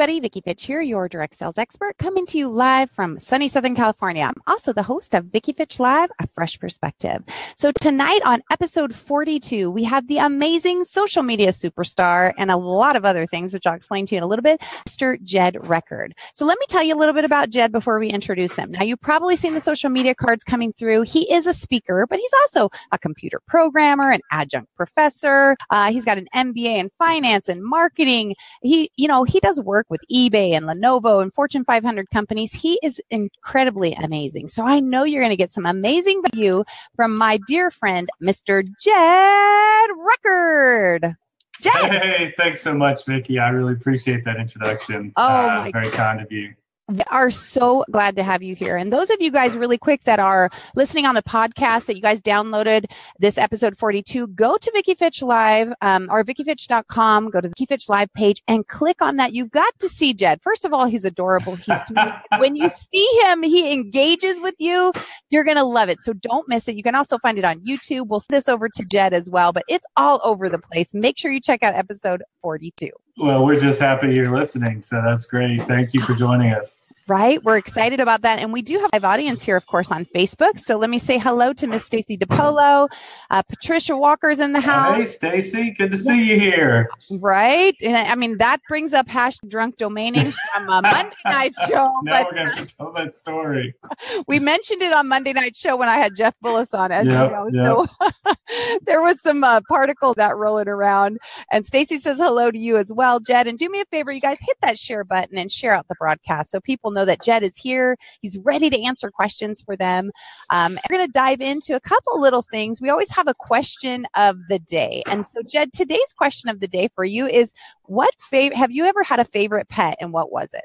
Everybody, Vicki Fitch here, your direct sales expert, coming to you live from sunny Southern California. I'm also the host of Vicki Fitch Live, a fresh perspective. So tonight on episode 42, we have the amazing social media superstar and a lot of other things, which I'll explain to you in a little bit, Mr. Jed Record. So let me tell you a little bit about Jed before we introduce him. Now you've probably seen the social media cards coming through. He is a speaker, but he's also a computer programmer, an adjunct professor. Uh, he's got an MBA in finance and marketing. He, you know, he does work with eBay and Lenovo and Fortune 500 companies. He is incredibly amazing. So I know you're going to get some amazing value from my dear friend, Mr. Jed Record. Jed. Hey, thanks so much, Vicki. I really appreciate that introduction. Oh, uh, very kind of you. We are so glad to have you here. And those of you guys, really quick, that are listening on the podcast, that you guys downloaded this episode 42, go to Vicki Fitch Live um, or VickiFitch.com, go to the Vicki Fitch Live page and click on that. You've got to see Jed. First of all, he's adorable. He's sweet. when you see him, he engages with you. You're going to love it. So don't miss it. You can also find it on YouTube. We'll send this over to Jed as well, but it's all over the place. Make sure you check out episode 42. Well, we're just happy you're listening. So that's great. Thank you for joining us right? We're excited about that. And we do have live audience here, of course, on Facebook. So let me say hello to Miss Stacy DePolo. Uh, Patricia Walker's in the house. Hey, Stacy. Good to see you here. Right. And I mean, that brings up hashtag drunk domaining from a Monday night show. now we're going to tell that story. we mentioned it on Monday night show when I had Jeff Bullis on, as yep, you know. Yep. So there was some uh, particle that rolling around. And Stacy says hello to you as well, Jed. And do me a favor, you guys hit that share button and share out the broadcast so people know know that Jed is here. He's ready to answer questions for them. Um, we're going to dive into a couple little things. We always have a question of the day. And so, Jed, today's question of the day for you is what favorite, have you ever had a favorite pet and what was it?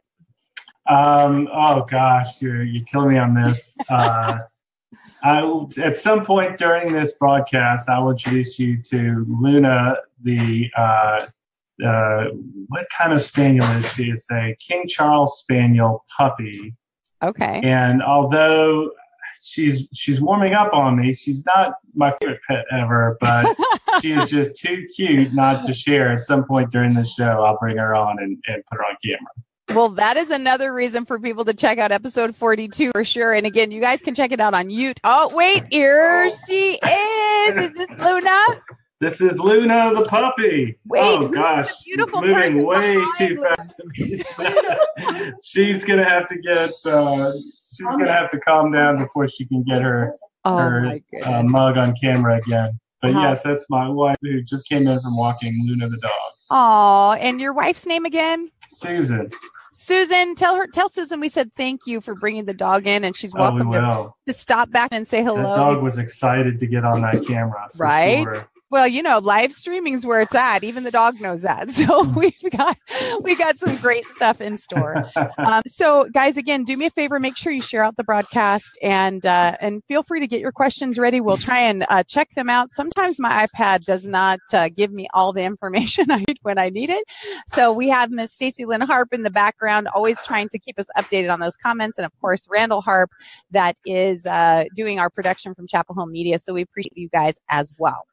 Um, oh gosh, you're, you're killing me on this. Uh, I, at some point during this broadcast, I will introduce you to Luna, the uh, uh, what kind of spaniel is she? It's a King Charles Spaniel puppy. Okay. And although she's she's warming up on me, she's not my favorite pet ever, but she is just too cute not to share. At some point during the show, I'll bring her on and, and put her on camera. Well, that is another reason for people to check out episode 42 for sure. And again, you guys can check it out on YouTube. Oh, wait, here she is. Is this Luna? This is Luna the puppy. Wait, oh gosh, beautiful moving way too fast. To she's gonna have to get. Uh, she's gonna have to calm down before she can get her oh her uh, mug on camera again. But uh-huh. yes, that's my wife who just came in from walking Luna the dog. Oh, and your wife's name again? Susan. Susan, tell her, tell Susan we said thank you for bringing the dog in, and she's welcome oh, we to, to, stop back and say hello. The dog was excited to get on that camera, right? Sure. Well, you know, live streaming is where it's at. Even the dog knows that. So we've got we got some great stuff in store. Um, so, guys, again, do me a favor, make sure you share out the broadcast and uh, and feel free to get your questions ready. We'll try and uh, check them out. Sometimes my iPad does not uh, give me all the information I need when I need it. So we have Miss Stacy Lynn Harp in the background, always trying to keep us updated on those comments, and of course Randall Harp that is uh, doing our production from Chapel Hill Media. So we appreciate you guys as well.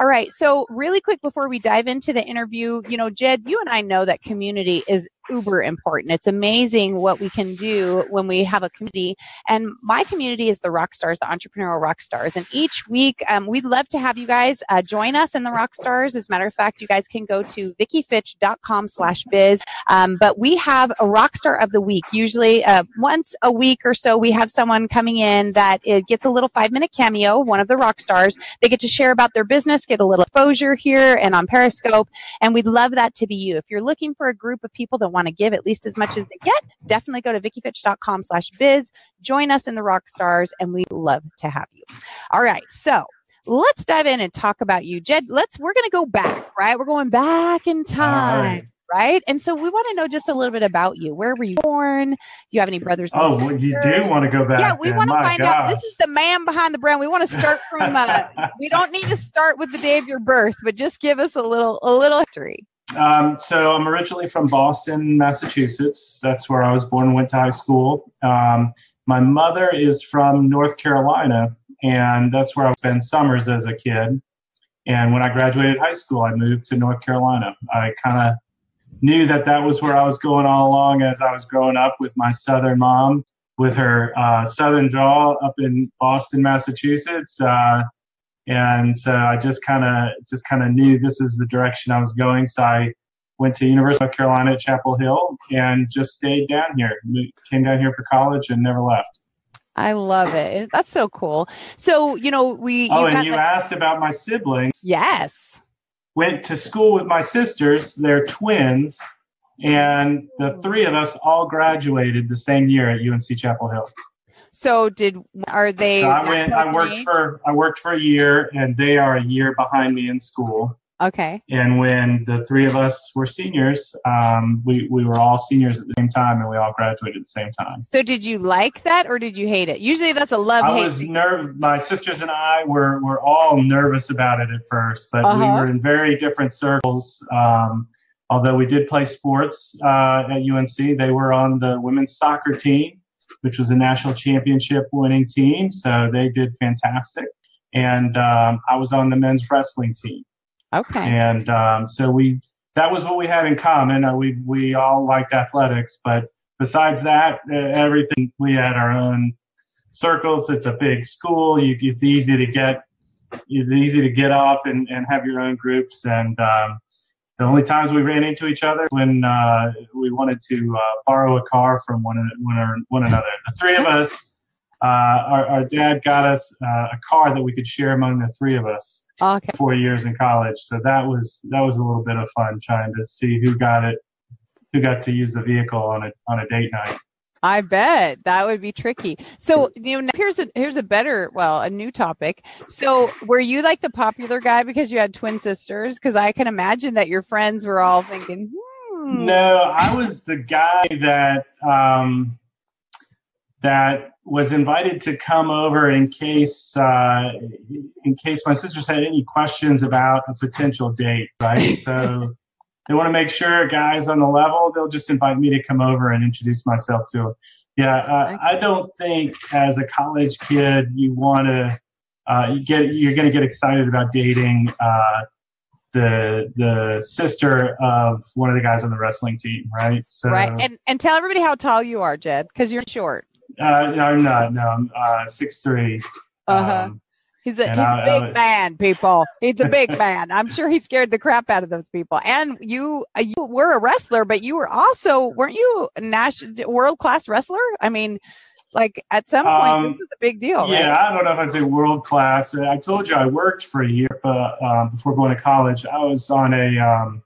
All right. So, really quick before we dive into the interview, you know, Jed, you and I know that community is uber important. It's amazing what we can do when we have a community. And my community is the rock stars, the entrepreneurial rock stars. And each week, um, we'd love to have you guys uh, join us in the rock stars. As a matter of fact, you guys can go to vickifitch.com slash biz. Um, but we have a rock star of the week. Usually uh, once a week or so, we have someone coming in that it gets a little five minute cameo, one of the rock stars. They get to share about their business, get a little exposure here and on Periscope. And we'd love that to be you. If you're looking for a group of people that want to give at least as much as they get, definitely go to vickifitch.com slash biz. Join us in the rock stars and we'd love to have you. All right. So let's dive in and talk about you. Jed, let's, we're going to go back, right? We're going back in time. Right. And so we want to know just a little bit about you. Where were you born? Do you have any brothers? oh, well, you do want to go back. Yeah, we want to find gosh. out. This is the man behind the brand. We want to start from. Uh, we don't need to start with the day of your birth, but just give us a little a little history. Um, so I'm originally from Boston, Massachusetts. That's where I was born and went to high school. Um, my mother is from North Carolina, and that's where I spent summers as a kid. And when I graduated high school, I moved to North Carolina. I kind of knew that that was where I was going all along as I was growing up with my Southern mom, with her uh, Southern draw up in Boston, Massachusetts. Uh, and so I just kind of just kind of knew this is the direction I was going. So I went to University of North Carolina at Chapel Hill and just stayed down here. Came down here for college and never left. I love it. That's so cool. So you know we. Oh, and you the- asked about my siblings. Yes. Went to school with my sisters. They're twins, and the three of us all graduated the same year at UNC Chapel Hill. So did are they? So I went. I worked for I worked for a year, and they are a year behind me in school. Okay. And when the three of us were seniors, um, we we were all seniors at the same time, and we all graduated at the same time. So did you like that, or did you hate it? Usually, that's a love. I was nerve. My sisters and I were were all nervous about it at first, but uh-huh. we were in very different circles. Um, although we did play sports uh, at UNC, they were on the women's soccer team which was a national championship winning team. So they did fantastic. And um, I was on the men's wrestling team. Okay. And um, so we that was what we had in common. Uh, we we all liked athletics, but besides that, uh, everything we had our own circles. It's a big school. You, it's easy to get it's easy to get off and, and have your own groups. And um, the only times we ran into each other when uh, we wanted to uh, borrow a car from one, one, one another. The three of us, uh, our, our, dad got us uh, a car that we could share among the three of us. Okay. Four years in college, so that was that was a little bit of fun trying to see who got it, who got to use the vehicle on a on a date night. I bet that would be tricky. So, you know, here's a here's a better, well, a new topic. So, were you like the popular guy because you had twin sisters? Because I can imagine that your friends were all thinking, hmm. No, I was the guy that um, that was invited to come over in case uh, in case my sisters had any questions about a potential date, right? So they want to make sure guys on the level, they'll just invite me to come over and introduce myself to them. Yeah, uh, I don't think as a college kid you want to uh, you get you're going to get excited about dating uh, the the sister of one of the guys on the wrestling team, right? So, right, and and tell everybody how tall you are, Jed, because you're short. Uh, no, I'm not. No, I'm uh, six three. Uh huh. Um, He's a, he's I, a big I, man, people. He's a big man. I'm sure he scared the crap out of those people. And you, uh, you were a wrestler, but you were also, weren't you a national world class wrestler? I mean, like at some point, um, this was a big deal. Yeah, right? I don't know if I'd say world class. I told you I worked for a year um, before going to college. I was on a um,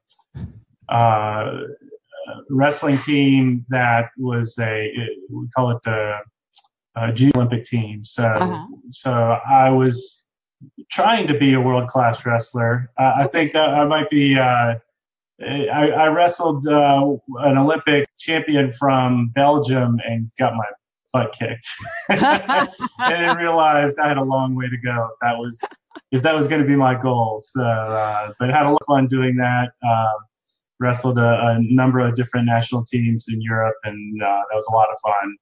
uh, wrestling team that was a, we call it the uh, Junior Olympic team. So, uh-huh. so I was trying to be a world class wrestler. Uh, I think that I might be. Uh, I, I, wrestled uh, an Olympic champion from Belgium and got my butt kicked. and realized I had a long way to go. If that was if that was going to be my goal. So, uh, but had a lot of fun doing that. Um, wrestled a, a, number of different national teams in Europe, and uh, that was a lot of fun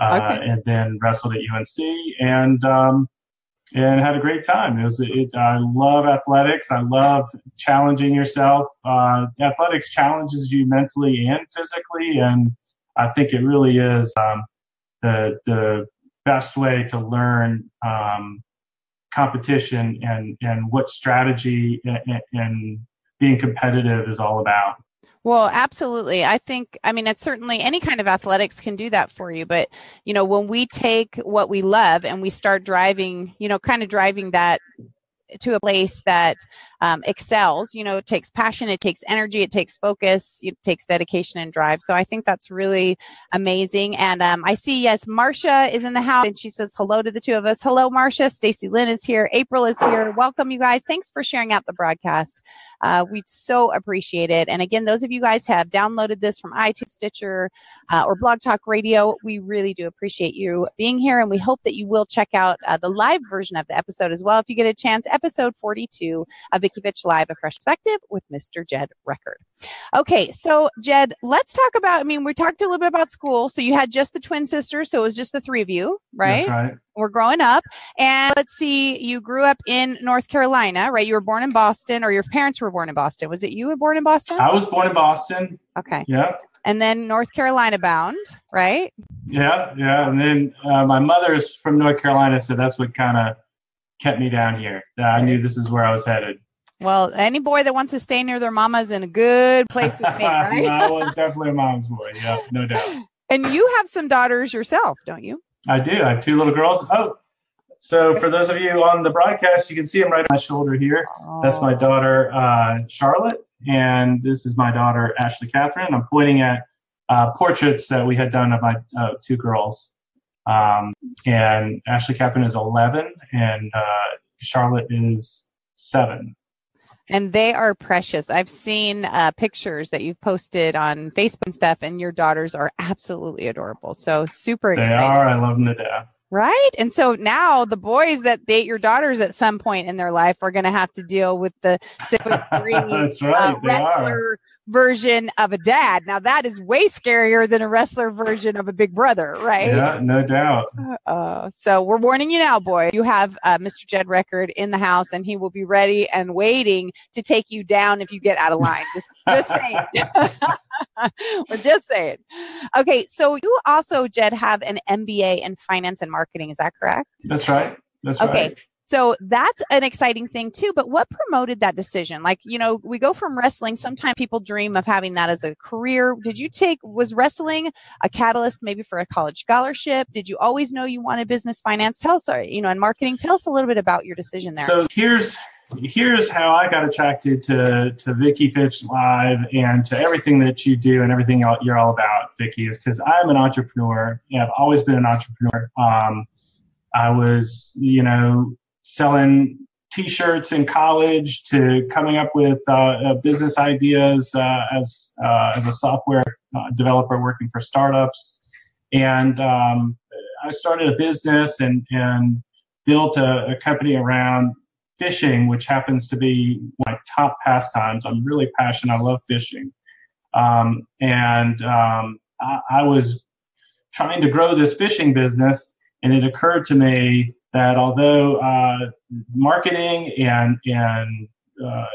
uh, okay. and then wrestled at UNC and um, and had a great time. It was it, I love athletics. I love challenging yourself. Uh, athletics challenges you mentally and physically, and I think it really is um, the the best way to learn um, competition and and what strategy and, and being competitive is all about. Well, absolutely. I think, I mean, it's certainly any kind of athletics can do that for you. But, you know, when we take what we love and we start driving, you know, kind of driving that to a place that um, excels. You know, it takes passion, it takes energy, it takes focus, it takes dedication and drive. So I think that's really amazing. And um, I see, yes, Marcia is in the house and she says hello to the two of us. Hello, Marcia. Stacy Lynn is here. April is here. Welcome, you guys. Thanks for sharing out the broadcast. Uh, we so appreciate it. And again, those of you guys have downloaded this from iTunes, Stitcher, uh, or Blog Talk Radio, we really do appreciate you being here. And we hope that you will check out uh, the live version of the episode as well if you get a chance episode 42 of Vicki Fitch Live, A Fresh Perspective with Mr. Jed Record. Okay, so Jed, let's talk about, I mean, we talked a little bit about school. So you had just the twin sisters, so it was just the three of you, right? That's right. We're growing up. And let's see, you grew up in North Carolina, right? You were born in Boston, or your parents were born in Boston. Was it you were born in Boston? I was born in Boston. Okay. Yeah. And then North Carolina bound, right? Yeah, yeah. And then uh, my mother's from North Carolina, so that's what kind of kept me down here. I knew this is where I was headed. Well, any boy that wants to stay near their mama is in a good place with me, right? I was definitely a mom's boy. Yeah, no doubt. and you have some daughters yourself, don't you? I do. I have two little girls. Oh, so for those of you on the broadcast, you can see them right on my shoulder here. That's my daughter, uh, Charlotte, and this is my daughter, Ashley Catherine. I'm pointing at uh, portraits that we had done of my uh, two girls. Um, and Ashley Catherine is 11, and uh, Charlotte is seven. And they are precious. I've seen uh, pictures that you've posted on Facebook and stuff, and your daughters are absolutely adorable. So super excited. They are. I love them to death. Right. And so now the boys that date your daughters at some point in their life are going to have to deal with the foot three That's uh, right. are. wrestler version of a dad. Now that is way scarier than a wrestler version of a big brother, right? Yeah, no doubt. Uh, so we're warning you now, boy. You have uh, Mr. Jed Record in the house, and he will be ready and waiting to take you down if you get out of line. Just, just saying. we're just saying. Okay, so you also, Jed, have an MBA in finance and marketing. Is that correct? That's right. That's Okay. right. So that's an exciting thing too. But what promoted that decision? Like, you know, we go from wrestling. Sometimes people dream of having that as a career. Did you take, was wrestling a catalyst maybe for a college scholarship? Did you always know you wanted business finance? Tell us, uh, you know, and marketing. Tell us a little bit about your decision there. So here's here's how I got attracted to to Vicki Fitch Live and to everything that you do and everything you're all about, Vicky, is because I'm an entrepreneur. Yeah, I've always been an entrepreneur. Um, I was, you know, selling T-shirts in college to coming up with uh, uh, business ideas uh, as uh, as a software uh, developer working for startups, and um, I started a business and and built a, a company around fishing, which happens to be my top pastimes. I'm really passionate. I love fishing. Um, and um, I, I was trying to grow this fishing business, and it occurred to me that although uh, marketing and and uh,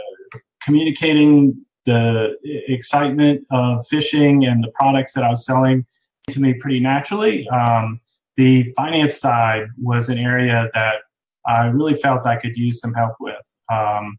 communicating the excitement of fishing and the products that I was selling to me pretty naturally, um, the finance side was an area that I really felt I could use some help with. Um,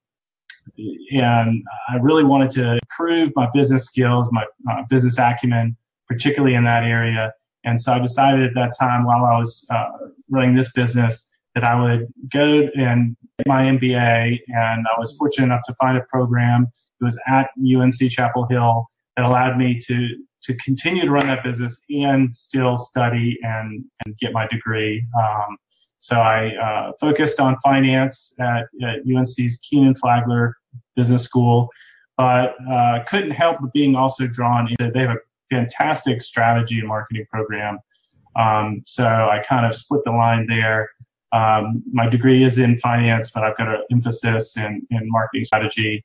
and I really wanted to improve my business skills, my uh, business acumen, particularly in that area. And so I decided at that time, while I was uh, running this business, that I would go and get my MBA. And I was fortunate enough to find a program. It was at UNC Chapel Hill that allowed me to to continue to run that business and still study and and get my degree. Um, so I uh, focused on finance at, at UNC's Kenan Flagler Business School, but uh, couldn't help but being also drawn into. They have a fantastic strategy and marketing program. Um, so I kind of split the line there. Um, my degree is in finance, but I've got an emphasis in, in marketing strategy.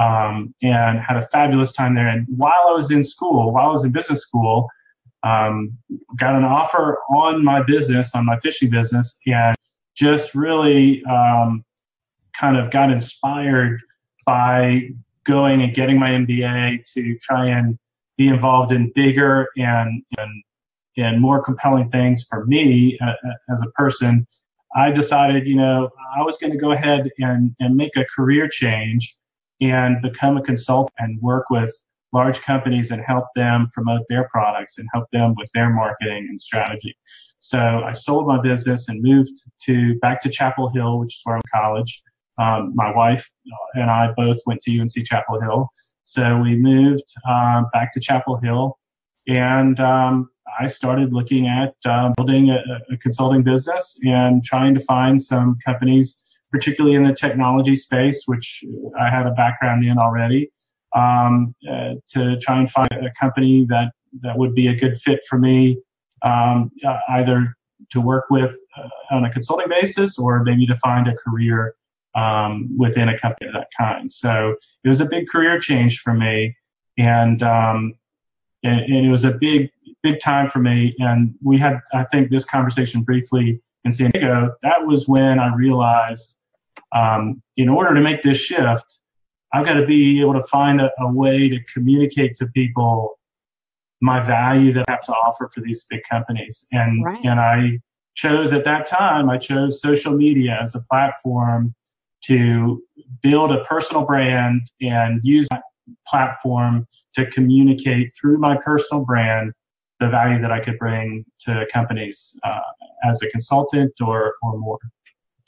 Um, and had a fabulous time there. And while I was in school, while I was in business school, um, got an offer on my business, on my fishing business, and just really um, kind of got inspired by going and getting my MBA to try and be involved in bigger and and, and more compelling things for me uh, as a person. I decided, you know, I was going to go ahead and, and make a career change and become a consultant and work with large companies and help them promote their products and help them with their marketing and strategy. So I sold my business and moved to back to Chapel Hill, which is where I went to college. Um, my wife and I both went to UNC Chapel Hill. So we moved um, back to Chapel Hill and um, I started looking at uh, building a, a consulting business and trying to find some companies, particularly in the technology space, which I had a background in already, um, uh, to try and find a company that, that would be a good fit for me, um, uh, either to work with uh, on a consulting basis or maybe to find a career um, within a company of that kind. So it was a big career change for me, and, um, and and it was a big big time for me. And we had I think this conversation briefly in San Diego. That was when I realized um, in order to make this shift, I've got to be able to find a, a way to communicate to people my value that I have to offer for these big companies. And Right. and I chose at that time, I chose social media as a platform to build a personal brand and use that platform to communicate through my personal brand the value that I could bring to companies uh, as a consultant or or more.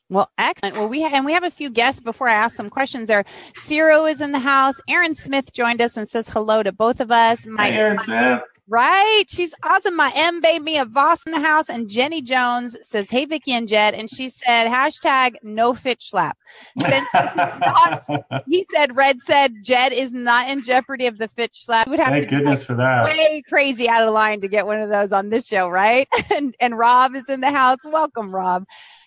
Well, excellent. Well, we ha- and we have a few guests before I ask some questions. There, Ciro is in the house. Aaron Smith joined us and says hello to both of us. My Hey, Aaron Smith. Right. She's awesome. My M babe Mia Voss in the house. And Jenny Jones says, Hey Vicki and Jed. And she said, hashtag no fitch slap. Since not, he said, Red said, Jed is not in jeopardy of the fitch slap. We would have Thank to goodness like, for that. way crazy out of line to get one of those on this show, right? And and Rob is in the house. Welcome, Rob.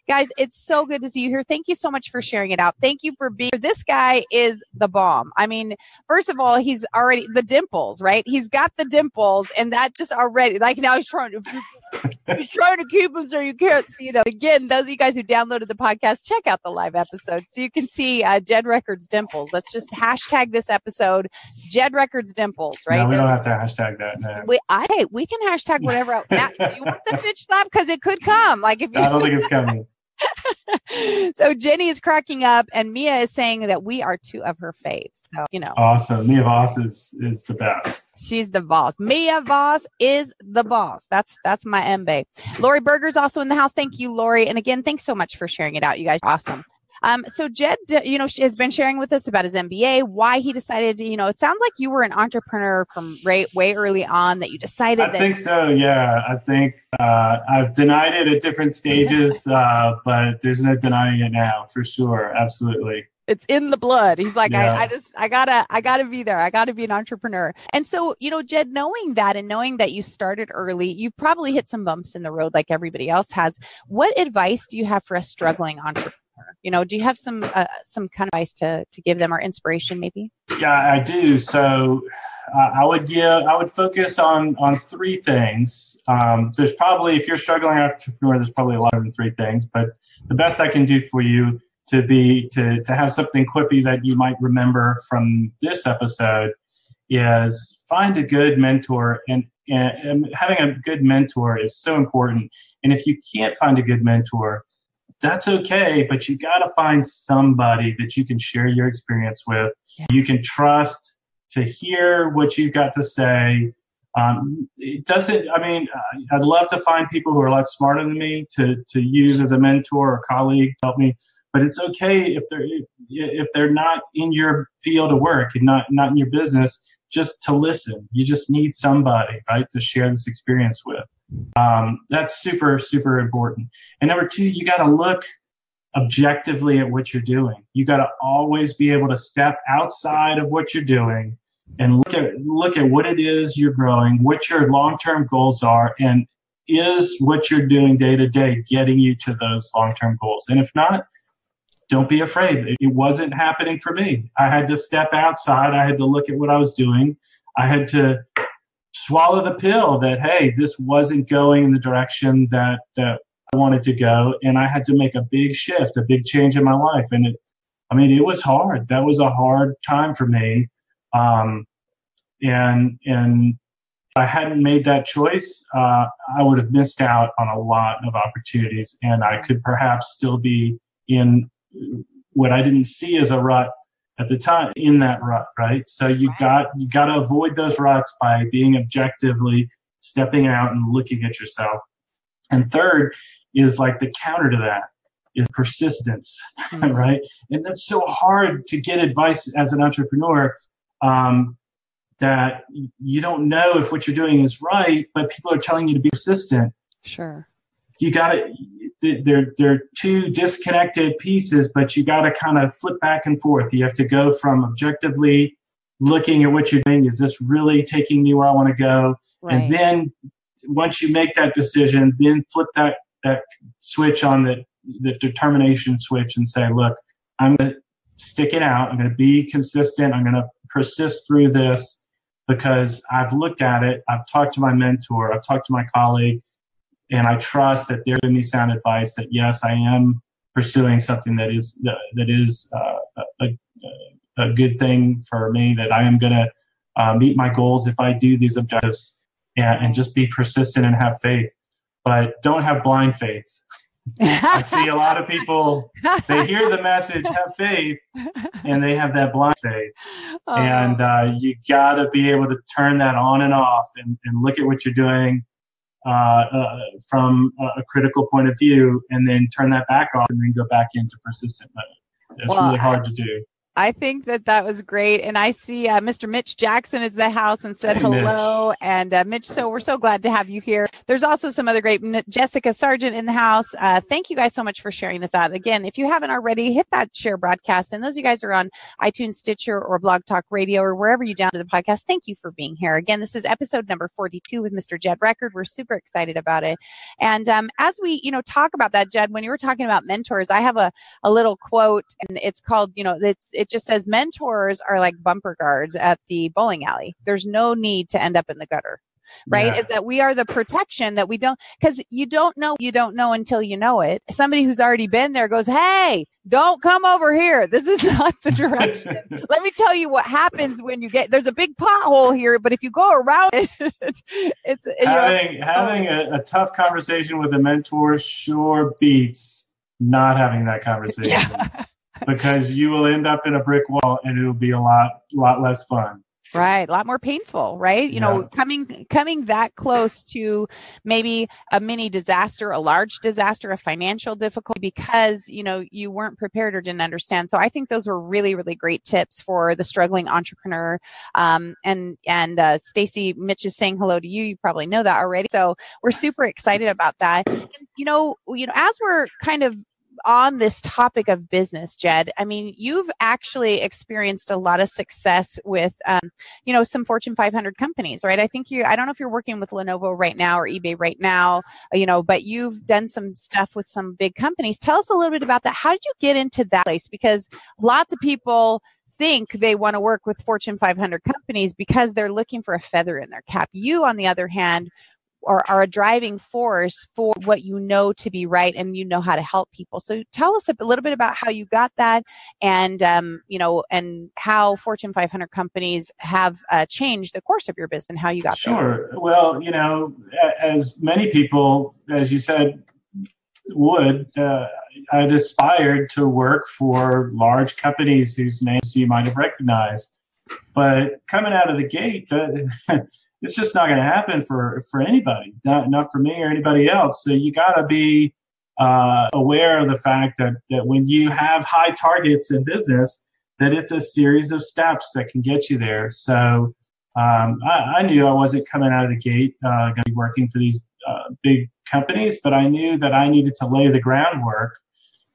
Guys, it's so good to see you here. Thank you so much for sharing it out. Thank you for being this guy is the bomb. I mean, first of all, he's already the dimples, right? He's got the dimples, and that just already like now he's trying to he's trying to keep them so you can't see them. Again, those of you guys who downloaded the podcast, check out the live episode so you can see uh, Jed Records dimples. Let's just hashtag this episode Jed Records dimples, right? No, we don't have to hashtag that. No. we, I, we can hashtag whatever. else. Now, do you want the bitch slap? Because it could come. Like if you, I don't think it's coming. so Jenny is cracking up, and Mia is saying that we are two of her faves. So you know, Awesome. Mia Voss is, is the best. she's the boss. Mia Voss is the boss. That's that's my M babe. Lori Berger's also in the house. Thank you, Lori. And again, thanks so much for sharing it out. You guys, awesome. Um, so Jed, you know, she has been sharing with us about his MBA, why he decided to, you know, it sounds like you were an entrepreneur from right, way early on that you decided I that think so. Yeah, I think uh, I've denied it at different stages, uh, but there's no denying it now for sure. Absolutely. it's in the blood. He's like, Yeah. I, I just, I gotta, I gotta be there. I gotta be an entrepreneur. And so, you know, Jed, knowing that and knowing that you started early, you've probably hit some bumps in the road like everybody else has. What advice do you have for a struggling entrepreneur? You know, do you have some, uh, some kind of advice to, to give them or inspiration maybe? Yeah, I do. So uh, I would give, I would focus on on three things. Um, there's probably, if you're struggling entrepreneur, there's probably a lot of three things. But the best I can do for you to be to to have something quippy that you might remember from this episode is find a good mentor and, and, and having a good mentor is so important. And if you can't find a good mentor, that's okay, but you got to find somebody that you can share your experience with. You can trust to hear what you've got to say. Um, it doesn't. I mean, uh, I'd love to find people who are a lot smarter than me to to use as a mentor or colleague to help me. But it's okay if they're if they're not in your field of work and not not in your business. Just to listen. You just need somebody, right, to share this experience with. Um, that's super super important. And number two, you got to look objectively at what you're doing. You got to always be able to step outside of what you're doing and look at look at what it is you're growing, what your long-term goals are, and is what you're doing day to day getting you to those long-term goals. And if not, don't be afraid. It wasn't happening for me. I had to step outside. I had to look at what I was doing. I had to swallow the pill that hey, this wasn't going in the direction that that I wanted to go, and I had to make a big shift, a big change in my life. And it, I mean, it was hard. That was a hard time for me. Um, and and if I hadn't made that choice, uh, I would have missed out on a lot of opportunities, and I could perhaps still be in what I didn't see as a rut at the time in that rut, right? So you Right. got you got to avoid those ruts by being objectively stepping out and looking at yourself. And third is like the counter to that is persistence, Mhm. right? And that's so hard to get advice as an entrepreneur um, that you don't know if what you're doing is right, but people are telling you to be persistent Sure. you got to they're they're two disconnected pieces but you got to kind of flip back and forth you have to go from objectively looking at what you're doing is this really taking me where i want to go Right. and then once you make that decision then flip that that switch on the the determination switch and say look I'm going to stick it out. I'm going to be consistent. I'm going to persist through this because I've looked at it. I've talked to my mentor. I've talked to my colleague, and I trust that they're giving me sound advice. That yes, I am pursuing something that is that is uh, a, a, good thing for me. That I am going to uh, meet my goals if I do these objectives, and, and just be persistent and have faith. But don't have blind faith. I see a lot of people, they hear the message, have faith, and they have that blind faith. Oh. And uh, you got to be able to turn that on and off and, and look at what you're doing Uh, uh, from a, critical point of view and then turn that back off and then go back into persistent mode. It's well, really hard to do. I think that that was great. And I see uh, Mr. Mitch Jackson is the house and said hey, hello. Mitch. And uh, Mitch, so we're so glad to have you here. There's also some other great Jessica Sargent in the house. Uh, thank you guys so much for sharing this out. Again, if you haven't already, hit that share broadcast. And those of you guys are on iTunes, Stitcher, or Blog Talk Radio, or wherever you download the podcast, thank you for being here. Again, this is episode number 42 with Mr. Jed Record. We're super excited about it. And um, as we, you know, talk about that, Jed, when you were talking about mentors, I have a, a little quote, and it's called, you know, it's it just says mentors are like bumper guards at the bowling alley. There's no need to end up in the gutter right? Yeah. is that we are the protection that we don't because you don't know you don't know until you know it. Somebody who's already been there goes hey don't come over here. This is not the direction. Let me tell you what happens when you get there's a big pothole here but if you go around it it's having, know, having a, a, tough conversation with a mentor sure beats not having that conversation. yeah because you will end up in a brick wall and it'll be a lot lot less fun. Right. A lot more painful right? You yeah. know coming coming that close to maybe a mini disaster a large disaster a financial difficulty because you know you weren't prepared or didn't understand. So i think those were really really great tips for the struggling entrepreneur. Um, and and uh, stacy mitch is saying hello to you. You probably know that already. So we're super excited about that. And, you know you know as we're kind of on this topic of business, Jed, I mean, you've actually experienced a lot of success with, um, you know, some Fortune 500 companies, right? I think you, I don't know if you're working with Lenovo right now or eBay right now, uh, you know, but you've done some stuff with some big companies. Tell us a little bit about that. How did you get into that place? Because lots of people think they want to work with Fortune 500 companies because they're looking for a feather in their cap. You, on the other hand, or are a driving force for what you know to be right and you know how to help people. So tell us a little bit about how you got that and um, you know and how fortune 500 companies have uh, changed the course of your business and how you got sure. There. well you know as many people as you said would uh, i'd aspired to work for large companies whose names you might have recognized. But coming out of the gate the it's just not going to happen for for anybody, not not for me or anybody else. So you got to be uh, aware of the fact that that when you have high targets in business, that it's a series of steps that can get you there. So um, I, I, knew I wasn't coming out of the gate uh, going to be working for these uh, big companies, but I knew that I needed to lay the groundwork,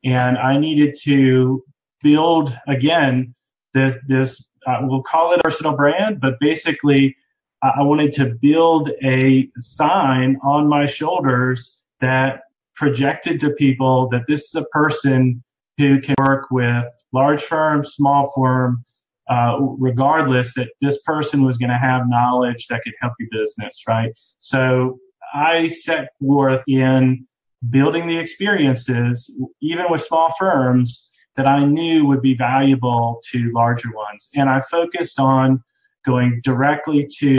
and I needed to build again this this uh, we'll call it personal brand, but basically I wanted to build a sign on my shoulders that projected to people that this is a person who can work with large firm, small firm, uh, regardless that this person was going to have knowledge that could help your business, right? So I set forth in building the experiences, even with small firms, that I knew would be valuable to larger ones. And I focused on going directly to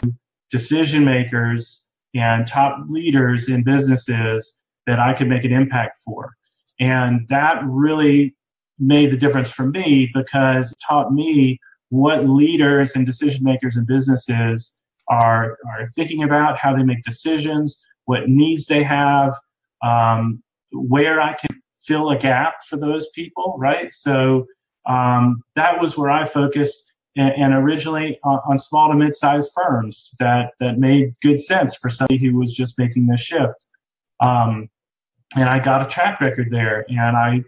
decision makers and top leaders in businesses that I could make an impact for. And that really made the difference for me because it taught me what leaders and decision makers in businesses are, are thinking about, how they make decisions, what needs they have, um, where I can fill a gap for those people, right? So um, that was where I focused and, and originally on, on, small to mid-sized firms that that made good sense for somebody who was just making this shift. Um, and I got a track record there, and I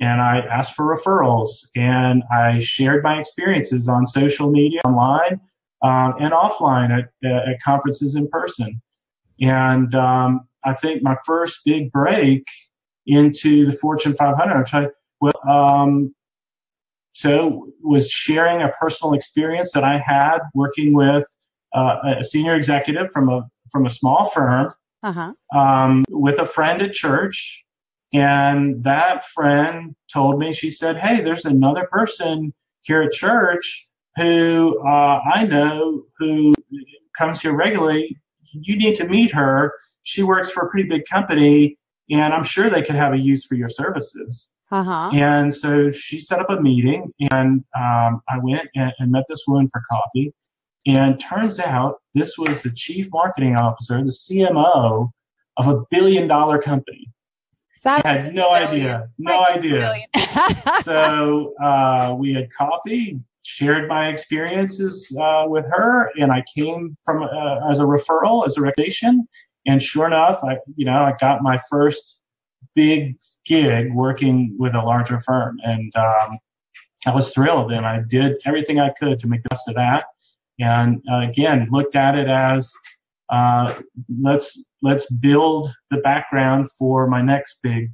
and I asked for referrals, and I shared my experiences on social media, online, um, and offline at, at conferences in person. And um, I think my first big break into the Fortune 500, I well, um, so was sharing a personal experience that I had working with uh, a senior executive from a from a small firm uh-huh. um, with a friend at church, and that friend told me she said, "Hey, there's another person here at church who uh, I know who comes here regularly. You need to meet her. She works for a pretty big company, and I'm sure they could have a use for your services." Uh-huh. And so she set up a meeting, and um, I went and, and, met this woman for coffee. And turns out this was the chief marketing officer, the CMO of a billion dollar company. I had no idea, no idea. so uh, we had coffee, shared my experiences uh, with her, and I came from uh, as a referral, as a recommendation. And sure enough, I you know I got my first big gig working with a larger firm, and um, I was thrilled. And I did everything I could to make the best of that. And uh, again, looked at it as uh, let's let's build the background for my next big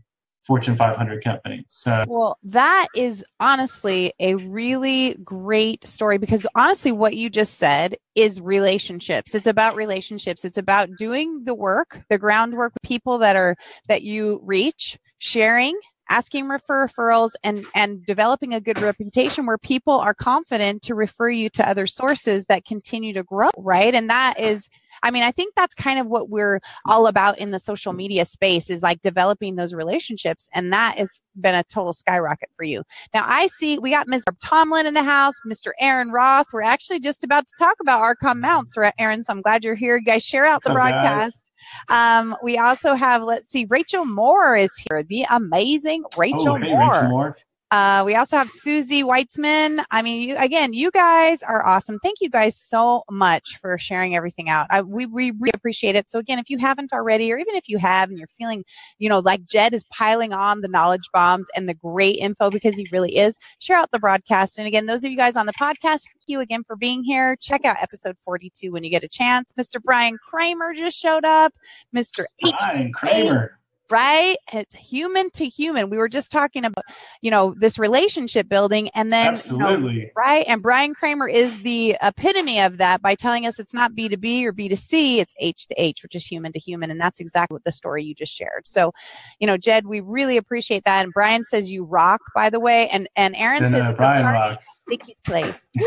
Fortune 500 company. So, well, that is honestly a really great story because honestly, what you just said is relationships. It's about relationships. It's about doing the work, the groundwork, people that are that you reach, sharing asking for referrals and and developing a good reputation where people are confident to refer you to other sources that continue to grow right? And that is i mean i think that's kind of what we're all about in the social media space is like developing those relationships and that has been a total skyrocket for you. Now i see we got mr tomlin in the house mr aaron roth. We're actually just about to talk about arkon mounts right aaron so i'm glad you're here. You guys share out the broadcast um, we also have, let's see, Rachel Moore is here, the amazing Rachel oh, hey, Moore. Rachel Moore. Uh, we also have Susie Weitzman. I mean, you, again, you guys are awesome. Thank you guys so much for sharing everything out. I, we, we really appreciate it. So again, if you haven't already, or even if you have and you're feeling, you know, like Jed is piling on the knowledge bombs and the great info because he really is, share out the broadcast. And again, those of you guys on the podcast, thank you again for being here. Check out episode 42 when you get a chance. Mr. Brian Kramer just showed up. Mr. Brian Kramer right? It's human to human. We were just talking about, you know, this relationship building and then, Absolutely. You know, right? And Brian Kramer is the epitome of that by telling us it's not B2B or B2C, it's H to H, which is human to human. And that's exactly what the story you just shared. So, you know, Jed, we really appreciate that. And Brian says you rock, by the way. And, and Aaron says uh, Brian rocks. Place.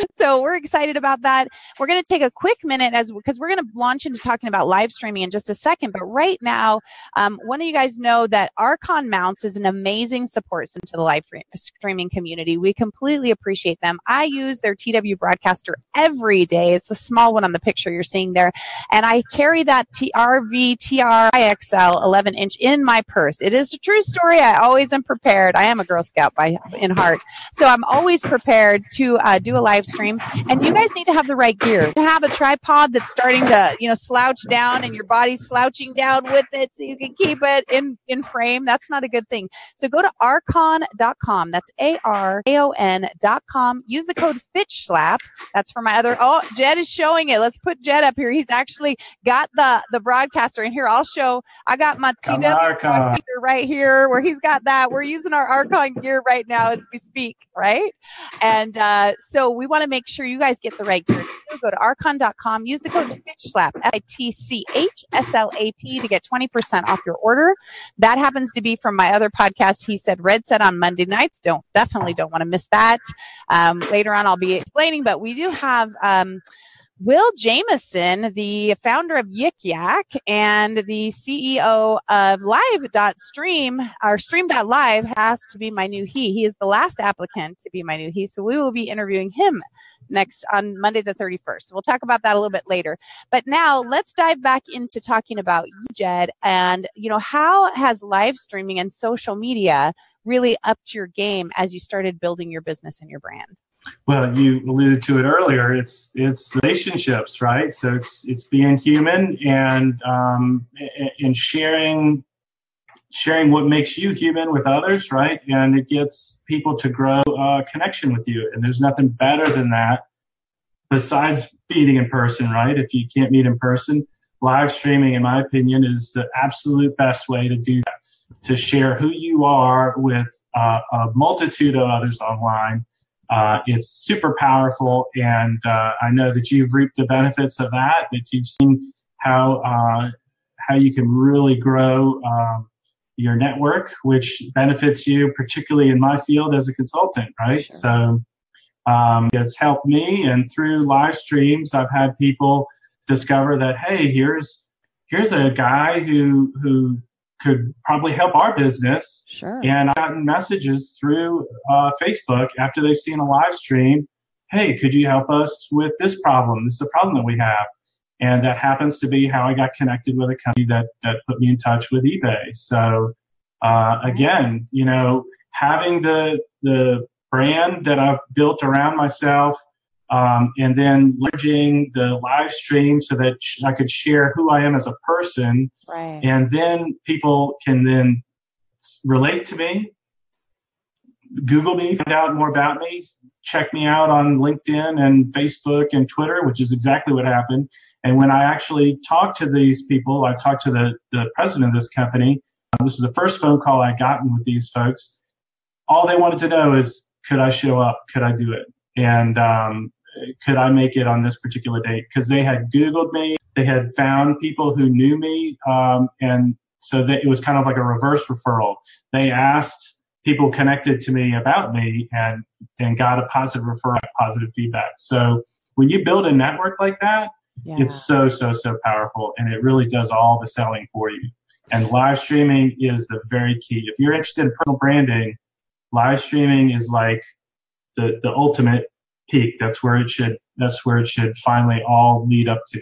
so we're excited about that. We're going to take a quick minute as because we're going to launch into talking about live streaming in just a second. But right now, um, one of you guys know that Arkon Mounts is an amazing support system to the live streaming community. We completely appreciate them. I use their TW broadcaster every day. It's the small one on the picture you're seeing there. And I carry that TRV TRIXL 11 inch in my purse. It is a true story. I always am prepared. I am a Girl Scout by in heart. So I'm always prepared to uh, do a live stream. And you guys need to have the right gear. You have a tripod that's starting to, you know, slouch down and your body's slouching down with it so you can keep it in, in frame. That's not a good thing. So go to arkon.com. That's A-R-K-O-N.com. Use the code Fitch Slap. That's for my other, oh, Jed is showing it. Let's put Jed up here. He's actually got the, the broadcaster in here. I'll show, I got my TW right here where he's got that. We're using our Arkon gear right now as we speak, right? And uh, so we want to make sure you guys get the right gear too. Go to arkon.com, use the code FitchSlap, F-I-T-C-H-S-L-A-P to get 20% off your order. That happens to be from my other podcast. He said Red Set on Monday nights. Don't, definitely don't want to miss that. Um, later on, I'll be explaining, but we do have, um, Will Jameson, the founder of Yik Yak and the CEO of Live.stream or Stream.live has to be my new he. He is the last applicant to be my new he. So we will be interviewing him next on Monday the 31st. We'll talk about that a little bit later. But now let's dive back into talking about you, Jed, and you know, how has live streaming and social media really upped your game as you started building your business and your brand? Well, you alluded to it earlier. It's it's relationships, right? So it's it's being human and um, and sharing sharing what makes you human with others, right? And it gets people to grow a connection with you. And there's nothing better than that besides meeting in person, right? If you can't meet in person, live streaming, in my opinion, is the absolute best way to do that. to share who you are with uh, a multitude of others online. Uh, it's super powerful, and uh, I know that you've reaped the benefits of that. That you've seen how uh, how you can really grow um, your network, which benefits you, particularly in my field as a consultant, right? Sure. So um, it's helped me, and through live streams, I've had people discover that hey, here's here's a guy who who could probably help our business. Sure. And I've gotten messages through uh, Facebook after they've seen a live stream. Hey, could you help us with this problem? This is a problem that we have. And that happens to be how I got connected with a company that, that put me in touch with eBay. So, uh, again, you know, having the, the brand that I've built around myself, um, and then leveraging the live stream so that I could share who I am as a person. Right. And then people can then relate to me, Google me, find out more about me, check me out on LinkedIn and Facebook and Twitter, which is exactly what happened. And when I actually talked to these people, I talked to the, the president of this company. Um, this was the first phone call I gotten with these folks. All they wanted to know is, could I show up? Could I do it? And um, could I make it on this particular date? Because they had Googled me, they had found people who knew me, um, and so that it was kind of like a reverse referral. They asked people connected to me about me and and got a positive referral, positive feedback. So when you build a network like that, yeah. it's so so so powerful, and it really does all the selling for you. And live streaming is the very key. If you're interested in personal branding, live streaming is like the the ultimate peak. That's where it should. That's where it should finally all lead up to.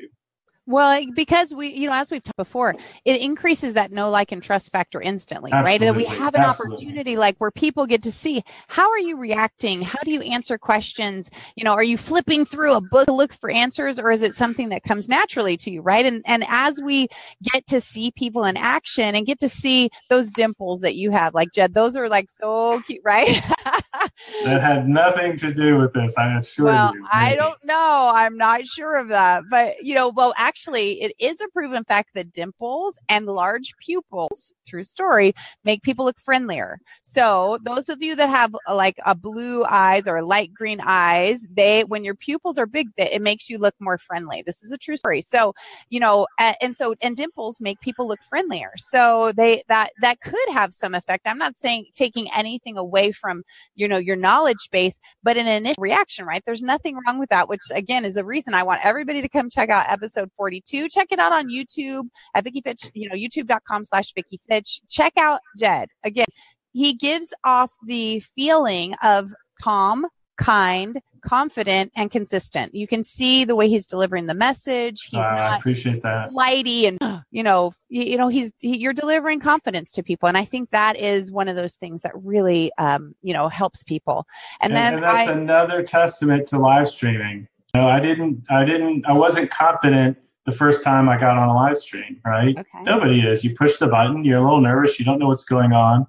Well, because we, you know, as we've talked before, it increases that know, like, and trust factor instantly, Absolutely. right? That we have an Absolutely. opportunity like where people get to see how are you reacting? How do you answer questions? You know, are you flipping through a book to look for answers or is it something that comes naturally to you, right? And and as we get to see people in action and get to see those dimples that you have, like Jed, those are like so cute, right? that had nothing to do with this, I assure well, you. I don't know. I'm not sure of that. But you know, well actually actually, it is a proven fact that dimples and large pupils, true story, make people look friendlier. So those of you that have uh, like a blue eyes or light green eyes, they, when your pupils are big, it makes you look more friendly. This is a true story. So, you know, and so, and dimples make people look friendlier. So they, that, that could have some effect. I'm not saying taking anything away from, you know, your knowledge base, but an initial reaction, right? There's nothing wrong with that, which again is a reason I want everybody to come check out episode 42. Check it out on YouTube at Vicki Fitch, you know, youtube.com slash Vicki Fitch. Check out Jed. Again, he gives off the feeling of calm, kind, confident, and consistent. You can see the way he's delivering the message. He's uh, not I appreciate that. flighty and you know, you, you know, he's he, you're delivering confidence to people, and I think that is one of those things that really, um, you know, helps people. And, and then and that's I, another testament to live streaming. You know, I didn't, I didn't, I wasn't confident the first time I got on a live stream, right? Okay. Nobody is. You push the button, you're a little nervous, you don't know what's going on.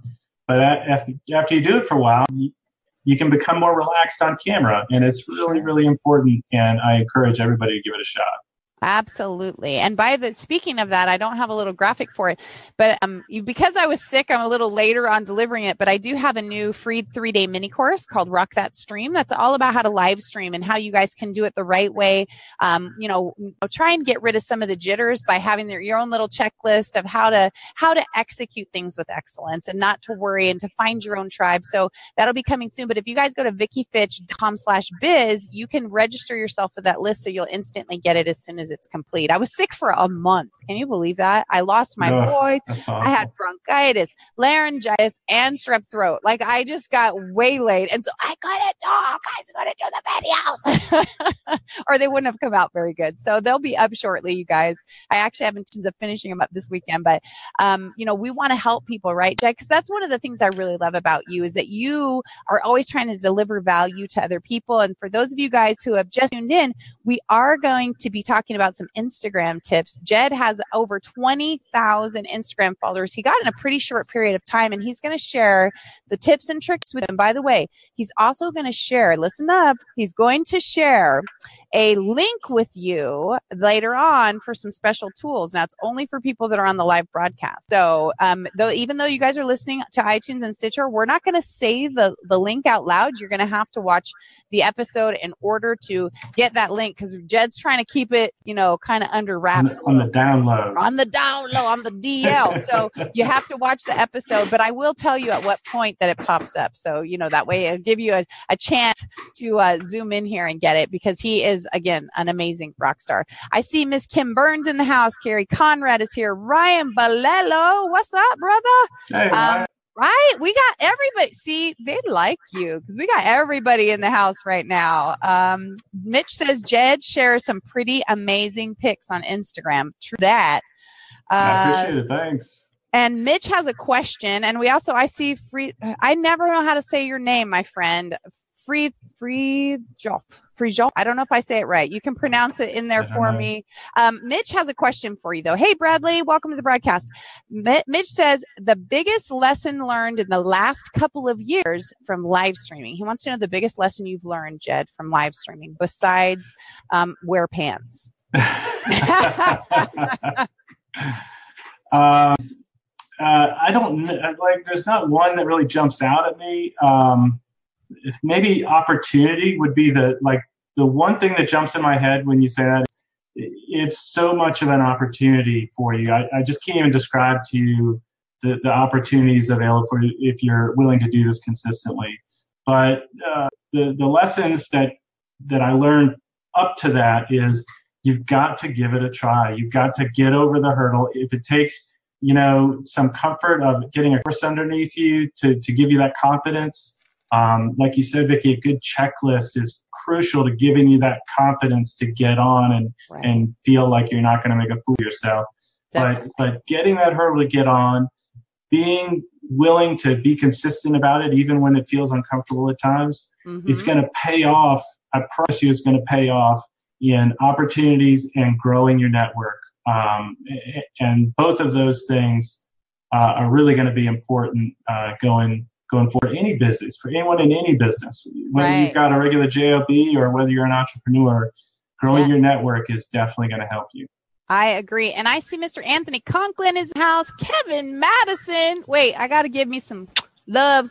But after you do it for a while, you can become more relaxed on camera. And it's really, really important. And I encourage everybody to give it a shot. Absolutely. And by the speaking of that, I don't have a little graphic for it, but um, because I was sick, I'm a little later on delivering it. But I do have a new free three day mini course called Rock That Stream. That's all about how to live stream and how you guys can do it the right way. Um, you know, try and get rid of some of the jitters by having their, your own little checklist of how to how to execute things with excellence and not to worry and to find your own tribe. So that'll be coming soon. But if you guys go to vickifitch.com slash biz, you can register yourself for that list so you'll instantly get it as soon as it's complete. I was sick for a month. Can you believe that? I lost my voice. I had bronchitis, laryngitis, and strep throat. Like I just got waylaid. And so I couldn't talk. I was going to do the videos. or they wouldn't have come out very good. So they'll be up shortly, you guys. I actually have intentions of finishing them up this weekend. But, um, you know, we want to help people, right, Jed? Because that's one of the things I really love about you is that you are always trying to deliver value to other people. And for those of you guys who have just tuned in, we are going to be talking about some Instagram tips. Jed has over 20,000 Instagram followers. He got in a pretty short period of time and he's going to share the tips and tricks with them. By the way, he's also going to share, listen up, he's going to share a link with you later on for some special tools. Now it's only for people that are on the live broadcast. So, um, though, even though you guys are listening to iTunes and Stitcher, we're not going to say the, the link out loud. You're going to have to watch the episode in order to get that link because Jed's trying to keep it, you know, kind of under wraps. On the, on the down low. On the down low, on the DL. so you have to watch the episode, but I will tell you at what point that it pops up. So, you know, that way it'll give you a, a chance to uh, zoom in here and get it because he is, again, an amazing rock star. I see Miss Kim Burns in the house. Carrie Conrad is here. Ryan Balello. What's up, brother? Hey, um, right? We got everybody. See, they like you because we got everybody in the house right now. Um, Mitch says Jed shares some pretty amazing pics on Instagram. True that. Uh, I appreciate it. Thanks. And Mitch has a question, and we also I see free. I never know how to say your name, my friend. Free Frijof. Frijof. I don't know if I say it right. You can pronounce it in there for know. me. Um, Mitch has a question for you though. Hey Bradley, welcome to the broadcast. Mitch says the biggest lesson learned in the last couple of years from live streaming. He wants to know the biggest lesson you've learned, Jed, from live streaming besides um, wear pants. um, uh, I don't like. There's not one that really jumps out at me. Um, maybe opportunity would be the like the one thing that jumps in my head when you say that. It's so much of an opportunity for you. I, I just can't even describe to you the, the opportunities available for you if you're willing to do this consistently. But uh, the the lessons that that I learned up to that is you've got to give it a try. You've got to get over the hurdle. If it takes you know some comfort of getting a course underneath you to to give you that confidence um, like you said, Vicki, a good checklist is crucial to giving you that confidence to get on and right. and feel like you're not going to make a fool of yourself. Definitely. But but getting that hurdle to get on, being willing to be consistent about it, even when it feels uncomfortable at times, mm-hmm. it's going to pay off. I promise you, it's going to pay off in opportunities and growing your network. Um, and both of those things uh, are really going to be important uh, going going forward any business for anyone in any business whether right. you've got a regular job or whether you're an entrepreneur growing yes. your network is definitely going to help you I agree. And I see Mr. Anthony Conklin is in the house. Kevin Madison. Wait, I got to give me some love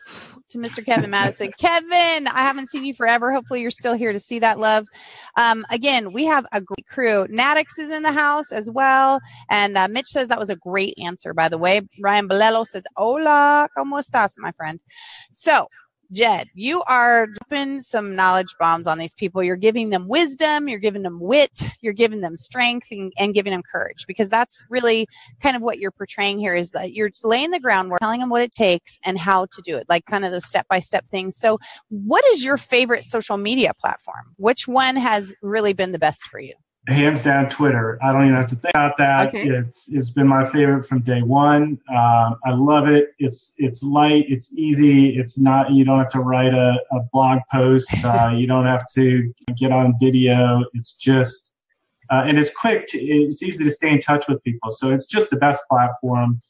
to Mr. Kevin Madison. Kevin, I haven't seen you forever. Hopefully, you're still here to see that love. Um, again, we have a great crew. Natix is in the house as well. And uh, Mitch says that was a great answer, by the way. Ryan Balelo says, Hola, ¿cómo estás, my friend? So, Jed, you are dropping some knowledge bombs on these people. You're giving them wisdom, you're giving them wit, you're giving them strength and, and, giving them courage because that's really kind of what you're portraying here is that you're laying the groundwork, telling them what it takes and how to do it, like kind of those step by step things. So, what is your favorite social media platform? Which one has really been the best for you? Hands down Twitter. I don't even have to think about that. Okay. It's it's been my favorite from day one. Um, I love it. It's it's light. It's easy. It's not. You don't have to write a, a blog post. Uh, you don't have to get on video. It's just uh, and it's quick. To, it's easy to stay in touch with people. So it's just the best platform.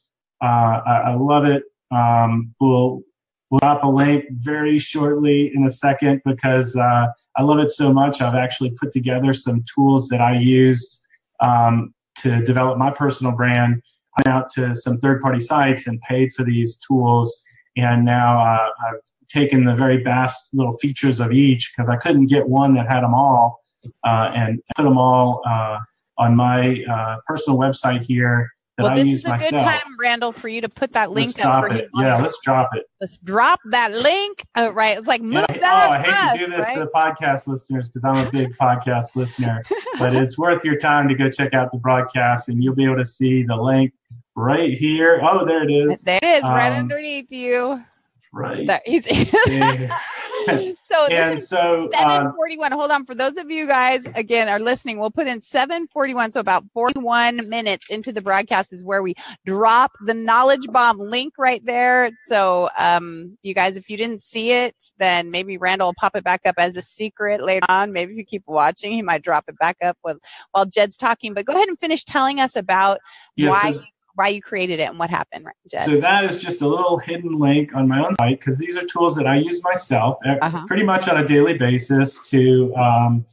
Uh, I, I, love it. Um, we'll we'll drop a link very shortly in a second because uh, I love it so much. I've actually put together some tools that I used um, to develop my personal brand. I went out to some third party sites and paid for these tools. And now uh, I've taken the very best little features of each because I couldn't get one that had them all uh, and put them all uh, on my uh, personal website here well, I this is a myself. good time, Randall, for you to put that link let's up. For it. Yeah, let's drop it. Let's drop that link. Uh, right. It's like move yeah, that. Oh, I hate us, to do this right? to the podcast listeners because I'm a big podcast listener, but it's worth your time to go check out the broadcast, and you'll be able to see the link right here. Oh, there it is. There it is, um, right underneath you. Right. There, so this and is so, 741. Uh, Hold on. For those of you guys, again, are listening, we'll put in 741. So about 41 minutes into the broadcast is where we drop the knowledge bomb link right there. So, um, you guys, if you didn't see it, then maybe Randall will pop it back up as a secret later on. Maybe if you keep watching, he might drop it back up with, while Jed's talking. But go ahead and finish telling us about yes, why why you created it and what happened, Jed. So that is just a little hidden link on my own site because these are tools that I use myself uh-huh. pretty much on a daily basis to um,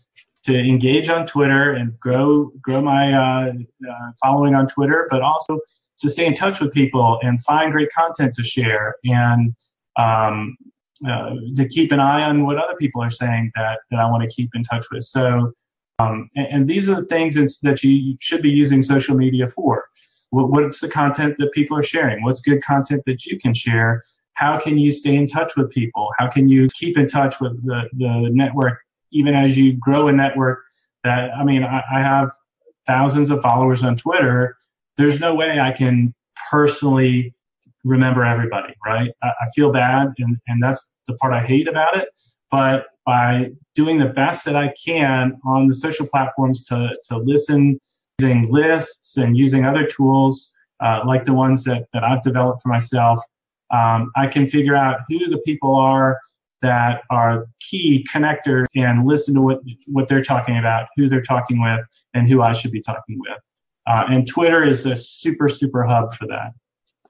to engage on Twitter and grow grow my uh, uh, following on Twitter, but also to stay in touch with people and find great content to share and um, uh, to keep an eye on what other people are saying that, that I want to keep in touch with. So, um, and, and, these are the things that you should be using social media for. What, what's the content that people are sharing? What's good content that you can share? How can you stay in touch with people? How can you keep in touch with the, the network even as you grow a network that, I mean, I, I have thousands of followers on Twitter. There's no way I can personally remember everybody, right? I, I, feel bad, and, and that's the part I hate about it. But by doing the best that I can on the social platforms to, to listen, using lists and using other tools uh, like the ones that, that I've developed for myself, um, I can figure out who the people are that are key connectors and listen to what, what they're talking about, who they're talking with, and who I should be talking with. Uh, and Twitter is a super, super hub for that.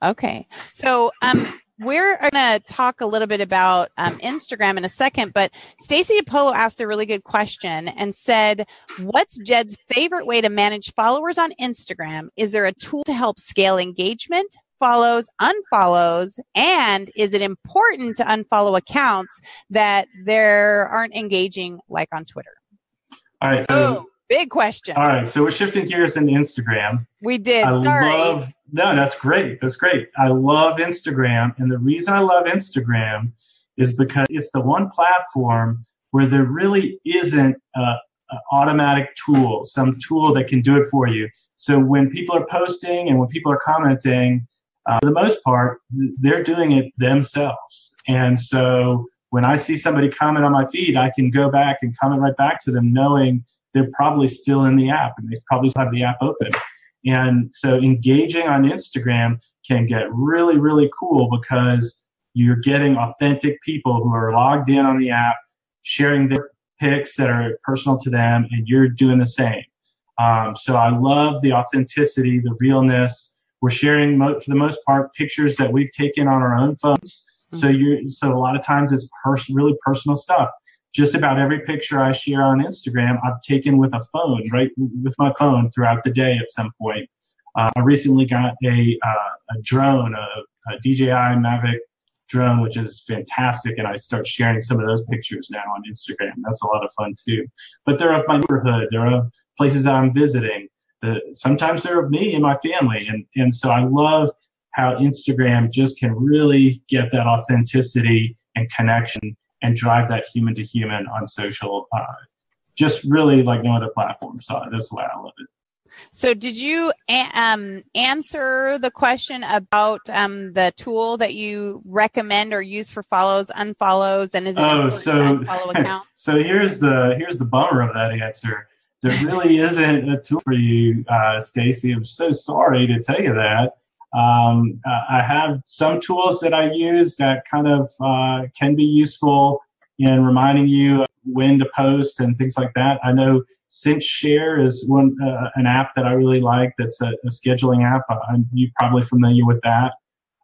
Okay. So um, we're going to talk a little bit about um, Instagram in a second, but Stacy DePolo asked a really good question and said, What's Jed's favorite way to manage followers on Instagram? Is there a tool to help scale engagement? follows, unfollows, and is it important to unfollow accounts that there aren't engaging like on Twitter? All right. So, oh, big question. All right. So we're shifting gears into Instagram. We did. I Sorry. love no, that's great. That's great. I love Instagram. And the reason I love Instagram is because it's the one platform where there really isn't an automatic tool, some tool that can do it for you. So when people are posting and when people are commenting, uh, for the most part, they're doing it themselves. And so when I see somebody comment on my feed, I can go back and comment right back to them, knowing they're probably still in the app and they probably still have the app open. And so engaging on Instagram can get really, really cool because you're getting authentic people who are logged in on the app, sharing their pics that are personal to them, and you're doing the same. Um, so I love the authenticity, the realness, we're sharing mo- for the most part pictures that we've taken on our own phones. Mm-hmm. So you so a lot of times it's pers- really personal stuff. Just about every picture I share on Instagram, I've taken with a phone, right, with my phone throughout the day at some point. Uh, I recently got a, uh, a drone, a, a DJI Mavic drone, which is fantastic. And I start sharing some of those pictures now on Instagram. That's a lot of fun too. But they're of my neighborhood. They're of places I'm visiting sometimes they're of me and my family. And, and so I love how Instagram just can really get that authenticity and connection and drive that human to human on social, uh, just really like no other platform. So that's why I love it. So, did you um, answer the question about um, the tool that you recommend or use for follows, unfollows, and is it oh, so, so here's the here's the bummer of that answer there really isn't a tool for you, uh, Stacy. I'm so sorry to tell you that. Um, uh, I have some tools that I use that kind of uh, can be useful in reminding you when to post and things like that. I know CinchShare is one uh, an app that I really like. That's a, a scheduling app. I'm you probably familiar with that.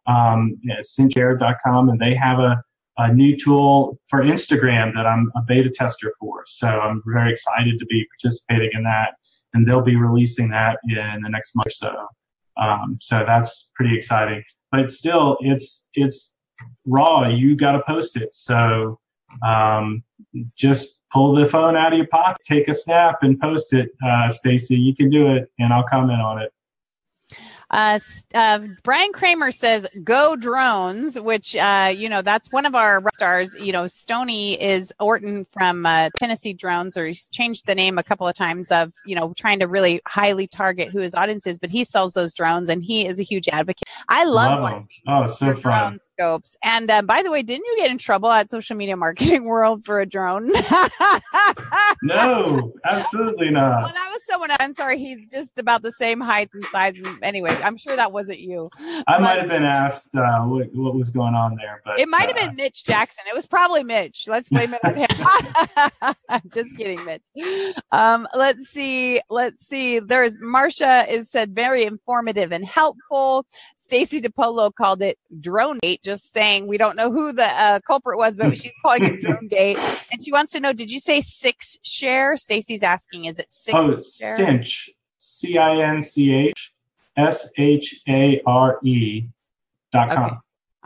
Um, yeah, and they have a a new tool for Instagram that I'm a beta tester for. So I'm very excited to be participating in that, and they'll be releasing that in the next month or so. Um, so that's pretty exciting. But still, it's it's raw. You got to post it. So um, just pull the phone out of your pocket, take a snap, and post it, uh, Stacy. You can do it, and I'll comment on it. Uh, uh, Bryan Kramer says, "Go drones," which uh, you know that's one of our stars. You know, Stony is Orton from uh, Tennessee Drones, or he's changed the name a couple of times of you know trying to really highly target who his audience is. But he sells those drones, and he is a huge advocate. I love, love Oh, so fun. drone scopes. And uh, by the way, didn't you get in trouble at Social Media Marketing World for a drone? no, absolutely not. Well, that was so one. I'm sorry, he's just about the same height and size. And anyway, I'm sure that wasn't you. I but, might have been asked uh, what, what, was going on there, but it might have uh, been Mitch Jackson. It was probably Mitch. Let's blame it on him. just kidding, Mitch. Um, let's see. Let's see. There's Marcia is said very informative and helpful. Stacy DePolo called it drone gate, just saying we don't know who the uh, culprit was, but she's calling it drone gate. And she wants to know, did you say six share? Stacy's asking, is it six oh, share? Cinch. C I N C H S H A R E dot com. Okay.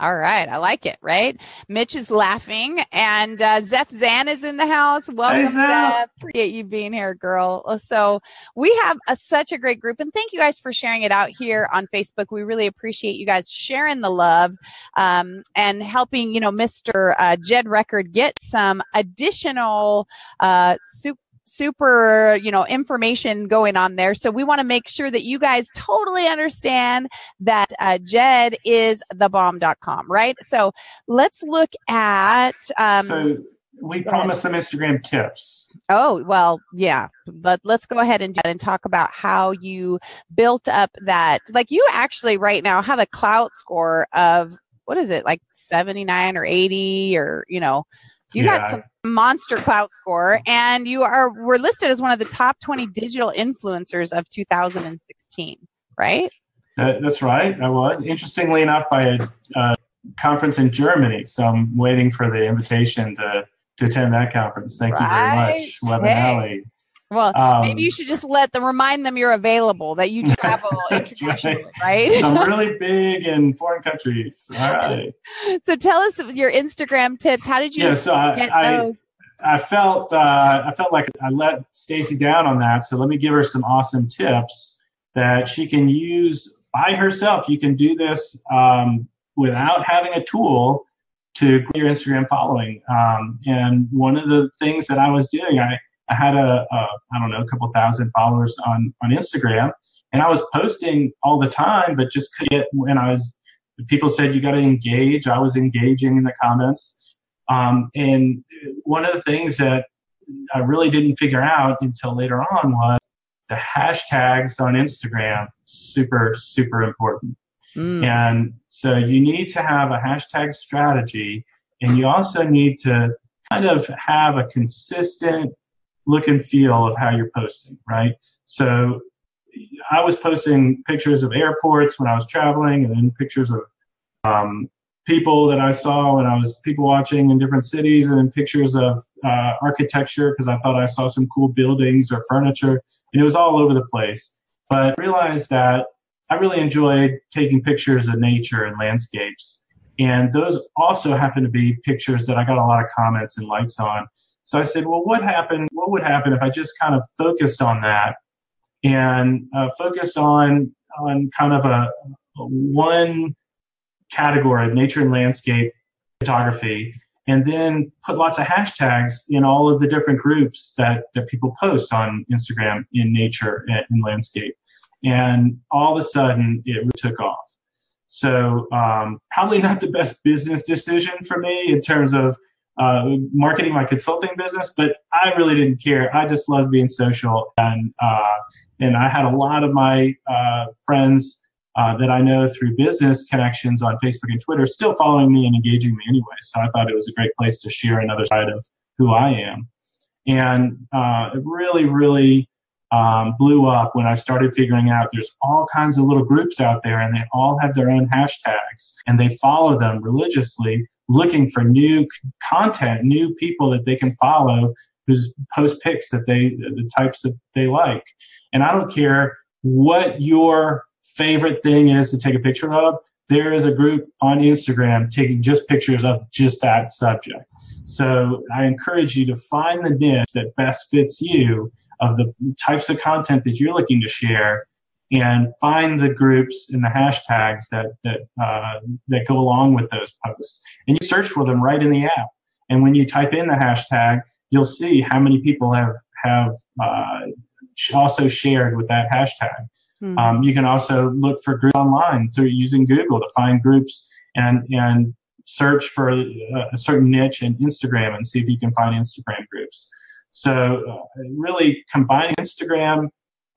All right, I like it. Right, Mitch is laughing, and uh, Zeph Zan is in the house. Welcome, hey, Zeph. Appreciate you being here, girl. So we have a, such a great group, and thank you guys for sharing it out here on Facebook. We really appreciate you guys sharing the love um, and helping, you know, Mister uh, Jed Record get some additional uh, super super, you know, information going on there. So we want to make sure that you guys totally understand that uh, Jed is the thebomb.com, right? So let's look at. Um, so we promised some Instagram tips. Oh, well, yeah. But let's go ahead and, and talk about how you built up that. Like you actually right now have a Klout score of what is it, like 79 or 80 or, you know, you yeah. got some monster Klout score, and you are were listed as one of the top 20 digital influencers of 2016, right? That, that's right. I was. Interestingly enough, by a, a, conference in Germany. So I'm waiting for the invitation to, to attend that conference. Thank right. you very much, Webinale. Hey. Well, um, maybe you should just let them remind them you're available, that you travel internationally, right? right? I'm really big in foreign countries. All right. so tell us your Instagram tips. How did you yeah, so I, get I, those? I felt uh, I felt like I let Stacy down on that. So let me give her some awesome tips that she can use by herself. You can do this um, without having a tool to grow your Instagram following. Um, and one of the things that I was doing, I I had a, a I don't know a couple thousand followers on on Instagram, and I was posting all the time, but just couldn't get when I was. People said you got to engage. I was engaging in the comments, um, and one of the things that I really didn't figure out until later on was the hashtags on Instagram. Super super important. Mm. And so you need to have a hashtag strategy, and you also need to kind of have a consistent look and feel of how you're posting, right? So I was posting pictures of airports when I was traveling, and then pictures of um, people that I saw when I was people watching in different cities, and then pictures of uh, architecture because I thought I saw some cool buildings or furniture, and it was all over the place. But I realized that I really enjoyed taking pictures of nature and landscapes. And those also happen to be pictures that I got a lot of comments and likes on. So I said, well, what happened? What would happen if I just kind of focused on that and uh, focused on on kind of a, a one category of nature and landscape photography, and then put lots of hashtags in all of the different groups that that people post on Instagram in nature and landscape, and all of a sudden it took off. So um, probably not the best business decision for me in terms of uh, marketing my consulting business, but I really didn't care. I just loved being social, and uh, and I had a lot of my uh, friends uh, that I know through business connections on Facebook and Twitter still following me and engaging me anyway. So I thought it was a great place to share another side of who I am, and uh, it really, really. Um, blew up when I started figuring out there's all kinds of little groups out there and they all have their own hashtags and they follow them religiously looking for new content, new people that they can follow who's post pics that they, the types that they like. And I don't care what your favorite thing is to take a picture of. There is a group on Instagram taking just pictures of just that subject. So I encourage you to find the niche that best fits you of the types of content that you're looking to share and find the groups and the hashtags that that uh, that go along with those posts, and you search for them right in the app. And when you type in the hashtag, you'll see how many people have have uh, also shared with that hashtag. Mm-hmm. Um, you can also look for groups online through using Google to find groups and and search for a, a certain niche in Instagram and see if you can find Instagram groups. So uh, really combine Instagram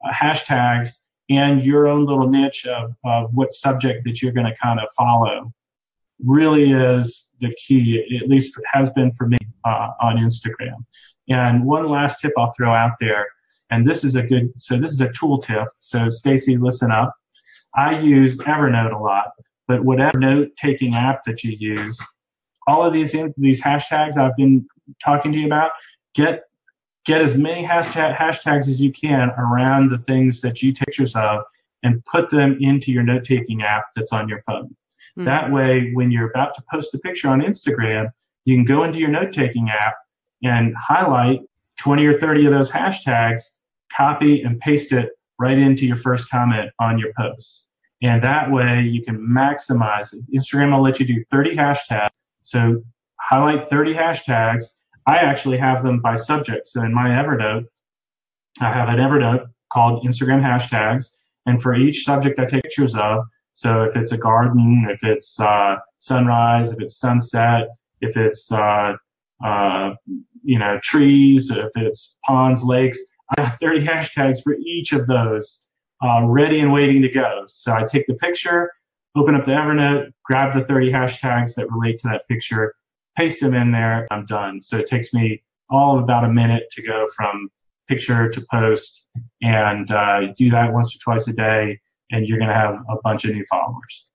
uh, hashtags and your own little niche of, of what subject that you're going to kind of follow really is the key, at least has been for me uh, on Instagram. And one last tip I'll throw out there, and this is a good, so this is a tool tip. So Stacy, listen up. I use Evernote a lot, but whatever note taking app that you use, all of these these hashtags I've been talking to you about, get get as many hashtag, hashtags as you can around the things that you take pictures of and put them into your note taking app that's on your phone. Mm-hmm. That way, when you're about to post a picture on Instagram, you can go into your note taking app and highlight 20 or 30 of those hashtags, copy and paste it right into your first comment on your post. And that way you can maximize it. Instagram will let you do 30 hashtags. So highlight 30 hashtags. I actually have them by subject. So in my Evernote, I have an Evernote called Instagram hashtags. And for each subject I take pictures of, so if it's a garden, if it's uh, sunrise, if it's sunset, if it's uh, uh, you know trees, if it's ponds, lakes, I have 30 hashtags for each of those uh, ready and waiting to go. So I take the picture, open up the Evernote, grab the 30 hashtags that relate to that picture, paste them in there, I'm done. So it takes me all of about a minute to go from picture to post and uh, do that once or twice a day and you're going to have a bunch of new followers.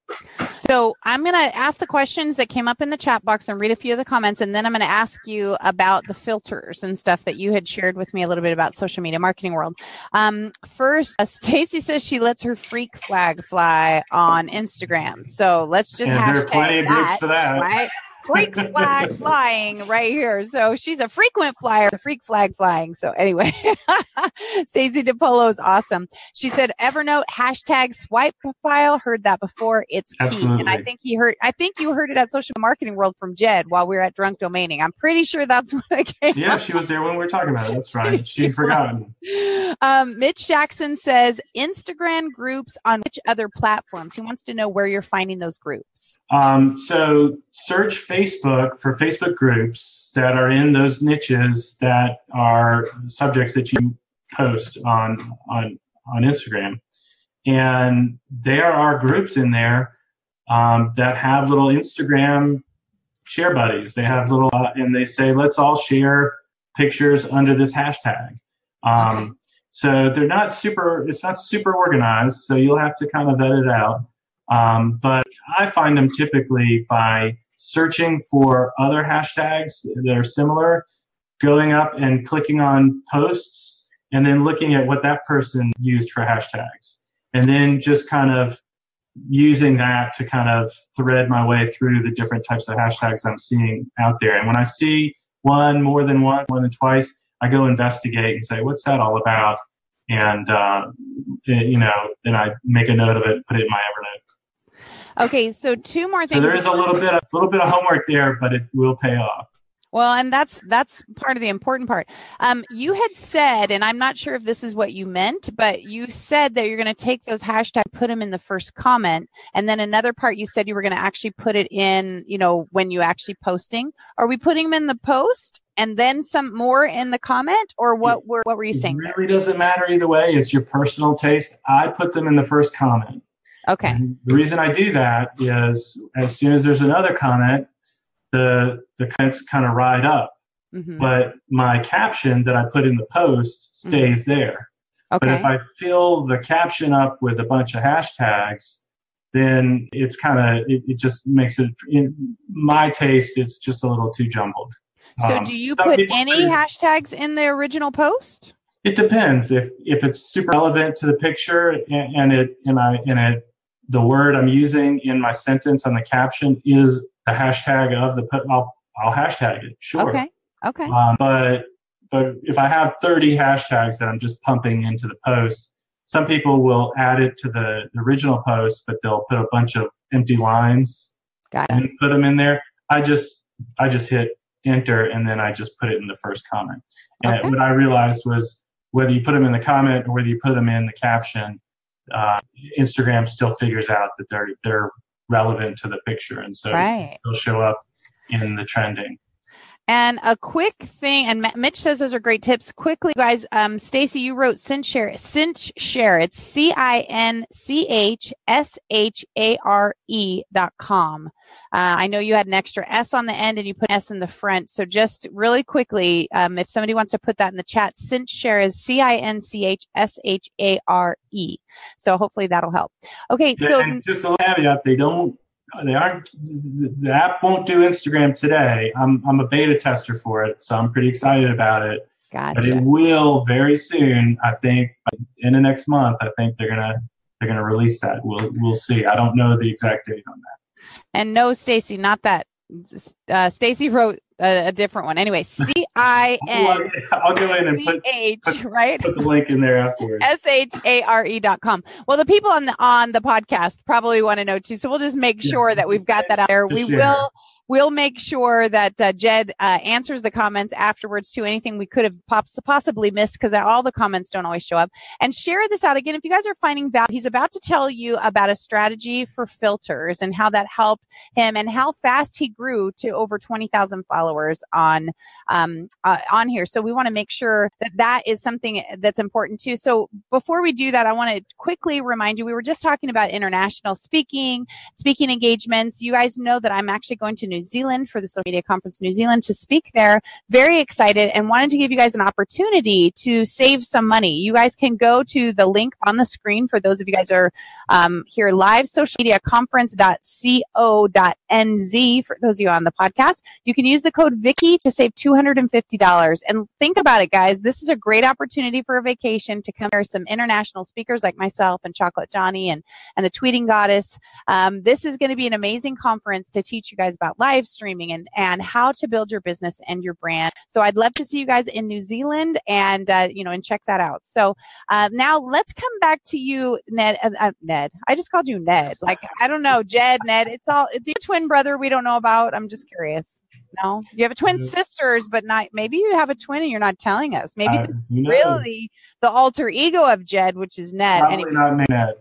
So I'm going to ask the questions that came up in the chat box and read a few of the comments, and then I'm going to ask you about the filters and stuff that you had shared with me a little bit about social media marketing world. Um, first, uh, Stacy says she lets her freak flag fly on Instagram. So let's just hashtag there are plenty of that, groups for that. right? Freak flag flying right here. So she's a frequent flyer, freak flag flying. So anyway, Stacey DePolo is awesome. She said Evernote hashtag swipe profile. Heard that before. It's key. And I think he heard I think you heard it at Social Marketing World from Jed while we were at Drunk Domaining. I'm pretty sure that's what I came Yeah, up she was there when we were talking about it. That's right. She'd forgotten. um, Mitch Jackson says Instagram groups on which other platforms? He wants to know where you're finding those groups. Um, so search Facebook for Facebook groups that are in those niches that are subjects that you post on on on Instagram, and there are groups in there um, that have little Instagram share buddies. They have little uh, and they say let's all share pictures under this hashtag. Um, Okay. So they're not super. It's not super organized. So you'll have to kind of vet it out. Um, but I find them typically by searching for other hashtags that are similar, going up and clicking on posts, and then looking at what that person used for hashtags. And then just kind of using that to kind of thread my way through the different types of hashtags I'm seeing out there. And when I see one more than one, more than twice, I go investigate and say, what's that all about? And, uh, you know, then I make a note of it, put it in my Evernote. Okay, so two more things. So there is a little bit, a little bit of homework there, but it will pay off. Well, and that's that's part of the important part. Um, you had said, and I'm not sure if this is what you meant, but you said that you're going to take those hashtag, put them in the first comment, and then another part you said you were going to actually put it in, you know, when you actually posting. Are we putting them in the post and then some more in the comment, or what were what were you saying? It there? really doesn't matter either way. It's your personal taste. I put them in the first comment. Okay, And the reason I do that is as soon as there's another comment, the the comments kind of ride up. hmm But my caption that I put in the post stays there. Okay. But if I fill the caption up with a bunch of hashtags, then it's kind of it, it just makes it in my taste it's just a little too jumbled. so Um, do you put any do- hashtags in the original post? It depends if if it's super relevant to the picture and, and it and I and it the word I'm using in my sentence on the caption is the hashtag of the I'll I'll hashtag it sure. Okay, okay, Um, but but if I have 30 hashtags that I'm just pumping into the post, some people will add it to the, original post, but they'll put a bunch of empty lines got it. and put them in there. I just I just hit enter and then I just put it in the first comment. And Okay. what I realized was whether you put them in the comment or whether you put them in the caption, uh, Instagram still figures out that they're they're relevant to the picture, and so Right. they'll show up in the trending. And a quick thing, and Mitch says those are great tips. Quickly, guys, um, Stacy, you wrote Cinch Share. Cinch Share. It's C I N C H S H A R E dot com. Uh, I know you had an extra S on the end and you put S in the front. So just really quickly, um, if somebody wants to put that in the chat, Cinch Share is C I N C H S H A R E. So hopefully that'll help. Okay, so and just a caveat: they don't they aren't the app won't do Instagram today. I'm I'm a beta tester for it, so I'm pretty excited about it. Gotcha. But it will very soon. I think in the next month. I think they're gonna they're gonna release that. We'll we'll see. I don't know the exact date on that. And no, Stacy, not that. Uh, Stacy wrote a, a, different one. Anyway, C I N. I'll go in and put, H, right? Put the link in there afterwards. S H A R E dot com. Well, the people on the on the podcast probably want to know too, so we'll just make sure that we've got that out there. We will we'll make sure that uh, Jed uh, answers the comments afterwards to anything we could have pops- possibly missed because all the comments don't always show up. And share this out again. If you guys are finding value, he's about to tell you about a strategy for filters and how that helped him and how fast he grew to over 20,000 followers on, um, uh, on here. So we want to make sure that that is something that's important too. So before we do that, I want to quickly remind you, we were just talking about international speaking, speaking engagements. You guys know that I'm actually going to New Zealand for the Social Media Conference New Zealand to speak there. Very excited and wanted to give you guys an opportunity to save some money. You guys can go to the link on the screen for those of you guys are um, here live, social media conference.co.nz for those of you on the podcast. You can use the code Vicki to save $250. And think about it, guys. This is a great opportunity for a vacation to come here some international speakers like myself and Chocolate Johnny and, and the Tweeting Goddess. Um, this is going to be an amazing conference to teach you guys about live streaming and, and how to build your business and your brand. So I'd love to see you guys in New Zealand and, uh, you know, and check that out. So uh, now let's come back to you, Ned. Uh, uh Ned, I just called you Ned. Like, I don't know, Jed, Ned. It's all, your twin brother we don't know about. I'm just curious. No, you have a twin mm-hmm. sisters, but not. Maybe you have a twin and you're not telling us. Maybe uh, really the alter ego of Jed, which is Ned. Probably anyway. not Ned.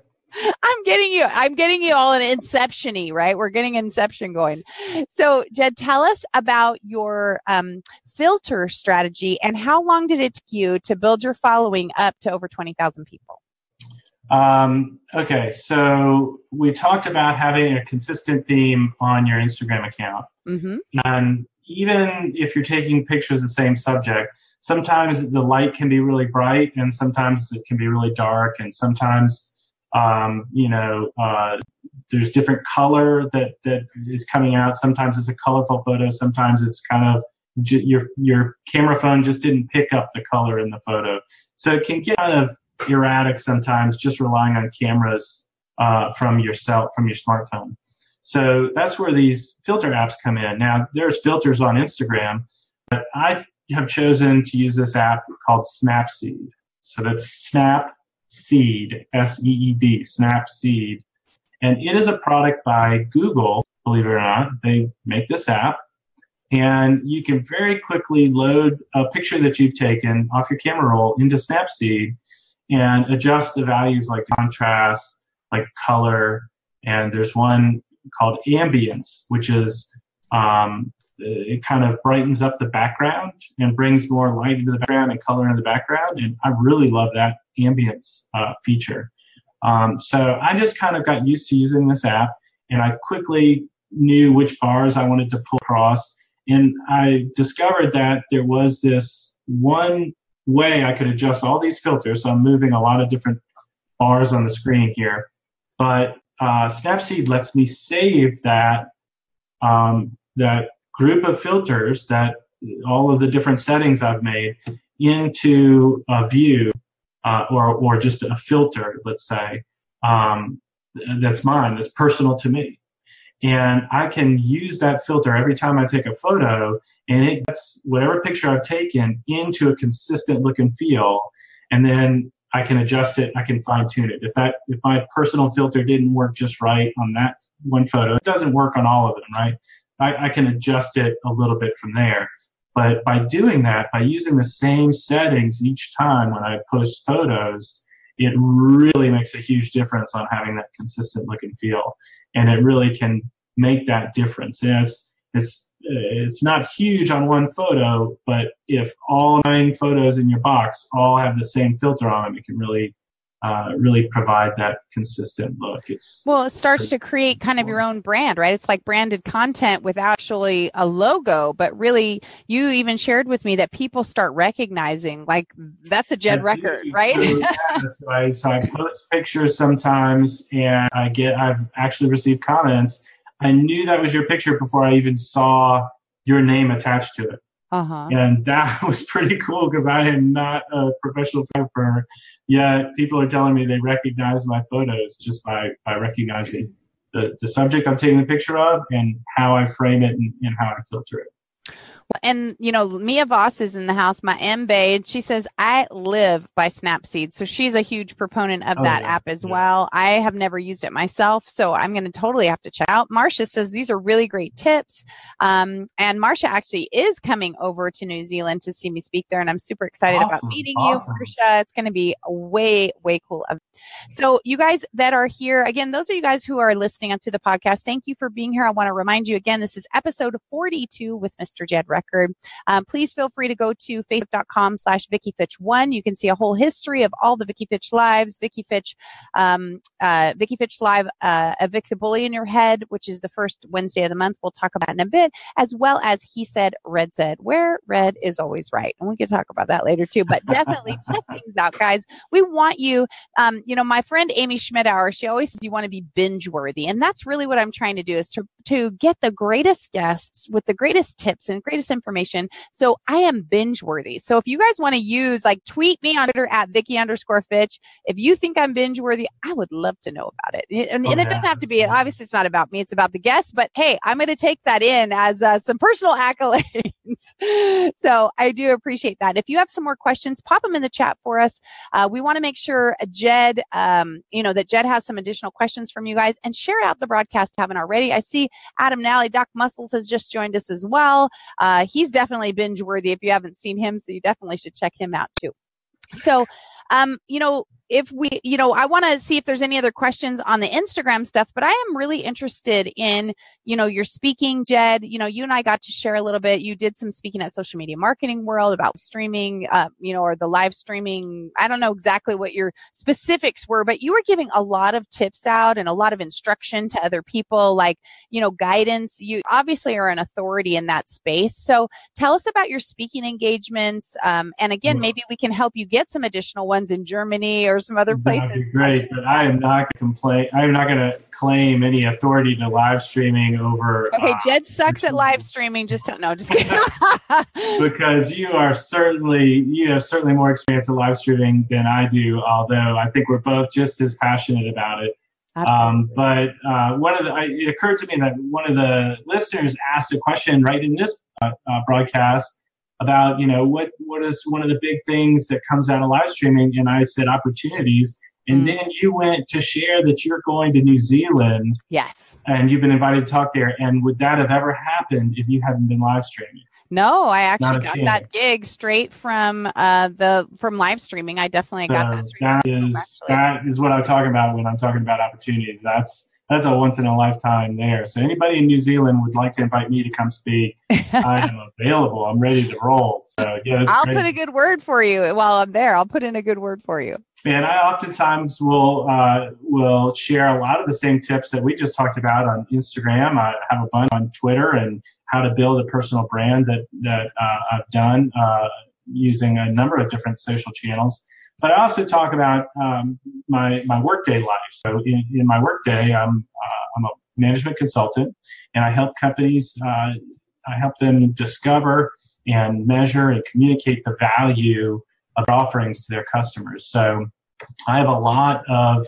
I'm getting you. I'm getting you all an inception-y, right? We're getting inception going. So, Jed, tell us about your um, filter strategy and how long did it take you to build your following up to over 20,000 people? Um, okay, so we talked about having a consistent theme on your Instagram account. Mm-hmm. And even if you're taking pictures of the same subject, sometimes the light can be really bright and sometimes it can be really dark and sometimes um, you know, uh, there's different color that that is coming out. Sometimes it's a colorful photo. Sometimes it's kind of j- your your camera phone just didn't pick up the color in the photo, so it can get kind of erratic sometimes. Just relying on cameras uh, from your cell from your smartphone. So that's where these filter apps come in. Now there's filters on Instagram, but I have chosen to use this app called Snapseed. So that's Snap Seed, S E E D, Snapseed. And it is a product by Google, believe it or not. They make this app. And you can very quickly load a picture that you've taken off your camera roll into Snapseed and adjust the values like contrast, like color. And there's one called ambience, which is um, it kind of brightens up the background and brings more light into the background and color in the background. And I really love that ambience uh, feature. Um, so I just kind of got used to using this app and I quickly knew which bars I wanted to pull across. And I discovered that there was this one way I could adjust all these filters. So I'm moving a lot of different bars on the screen here. But uh, Snapseed lets me save that um, that group of filters that all of the different settings I've made into a view uh, or, or just a filter, let's say, um, that's mine, that's personal to me. And I can use that filter every time I take a photo, and it gets whatever picture I've taken into a consistent look and feel. And then I can adjust it, I can fine tune it. If that if my personal filter didn't work just right on that one photo, it doesn't work on all of them, right? I, I can adjust it a little bit from there. But by doing that, by using the same settings each time when I post photos, it really makes a huge difference on having that consistent look and feel. And it really can make that difference. And it's, it's, it's not huge on one photo, but if all nine photos in your box all have the same filter on them, it can really uh, really provide that consistent look. It's well, it starts to create kind of your own brand, right? It's like branded content with actually a logo, but really, you even shared with me that people start recognizing like that's a Jed Record, right? So, so, I, so I post pictures sometimes, and I get I've actually received comments. I knew that was your picture before I even saw your name attached to it. Uh-huh. And that was pretty cool because I am not a professional photographer yeah, people are telling me they recognize my photos just by, by recognizing the, the subject I'm taking the picture of and how I frame it and, and how I filter it and you know mia voss is in the house my m bay and she says i live by snapseed so she's a huge proponent of oh, that yeah, app as yeah. well. I have never used it myself so i'm going to totally have to check out. Marcia says these are really great tips. Um, and marcia actually is coming over to new zealand to see me speak there and i'm super excited awesome, about meeting awesome. you marcia. It's going to be way way cool so you guys that are here again those are you guys who are listening up to the podcast thank you for being here. I want to remind you again this is episode 42 with mr jed record. Um, please feel free to go to facebook.com slash Vicki Fitch one. You can see a whole history of all the Vicki Fitch lives, Vicki Fitch, um, uh, Vicki Fitch live, uh, Evict the Bully in Your Head, which is the first Wednesday of the month. We'll talk about in a bit, as well as He Said, Red Said, where red is always right. And we can talk about that later too, but definitely check things out, guys. We want you, um, you know, my friend Amy Schmittauer, she always says you want to be binge worthy. And that's really what I'm trying to do is to, to get the greatest guests with the greatest tips and greatest information. So I am binge worthy. So if you guys want to use, like, tweet me on Twitter at Vicki underscore Fitch. If you think I'm binge worthy, I would love to know about it. And, and it doesn't have to be, obviously, it's not about me, it's about the guests. But hey, I'm going to take that in as uh, some personal accolades. so I do appreciate that. If you have some more questions, pop them in the chat for us. Uh, we want to make sure Jed, um, you know, that Jed has some additional questions from you guys and share out the broadcast haven't already. I see Adam Nally, Doc Muscles has just joined us as well. Uh, Uh, he's definitely binge worthy if you haven't seen him. So you definitely should check him out too. So, um, you know, if we, you know, I want to see if there's any other questions on the Instagram stuff, but I am really interested in, you know, your speaking, Jed. You know, you and I got to share a little bit. You did some speaking at Social Media Marketing World about streaming, uh, you know, or the live streaming. I don't know exactly what your specifics were, but you were giving a lot of tips out and a lot of instruction to other people, like, you know, guidance. You obviously are an authority in that space. So tell us about your speaking engagements. Um, and again, maybe we can help you get some additional ones in Germany or some other places. That'd be great, but I am not going to complain. I am not going to claim any authority to live streaming over. Okay, uh, Jed sucks at live streaming. Just don't, know. just kidding. because you are certainly you have certainly more experience at live streaming than I do. Although I think we're both just as passionate about it. Um, but uh, one of the, I, it occurred to me that one of the listeners asked a question right in this uh, uh, broadcast about you know what what is one of the big things that comes out of live streaming and i said opportunities and mm. then you went to share that you're going to new zealand yes and you've been invited to talk there and would that have ever happened if you hadn't been live streaming no, I actually got chance. that gig straight from uh, the from live streaming. I definitely got that. That is that is what I'm talking about when I'm talking about opportunities. That's that's a once in a lifetime there. So anybody in New Zealand would like to invite me to come speak, I am available. I'm ready to roll. So yeah, I'll great. put a good word for you while I'm there. I'll put in a good word for you. And I oftentimes will uh, will share a lot of the same tips that we just talked about on Instagram. I have a bunch on Twitter and how to build a personal brand that that uh, I've done uh, using a number of different social channels. But I also talk about um, my my workday life. So in, in my workday, I'm uh, I'm a management consultant, and I help companies. Uh, I help them discover and measure and communicate the value of offerings to their customers. So I have a lot of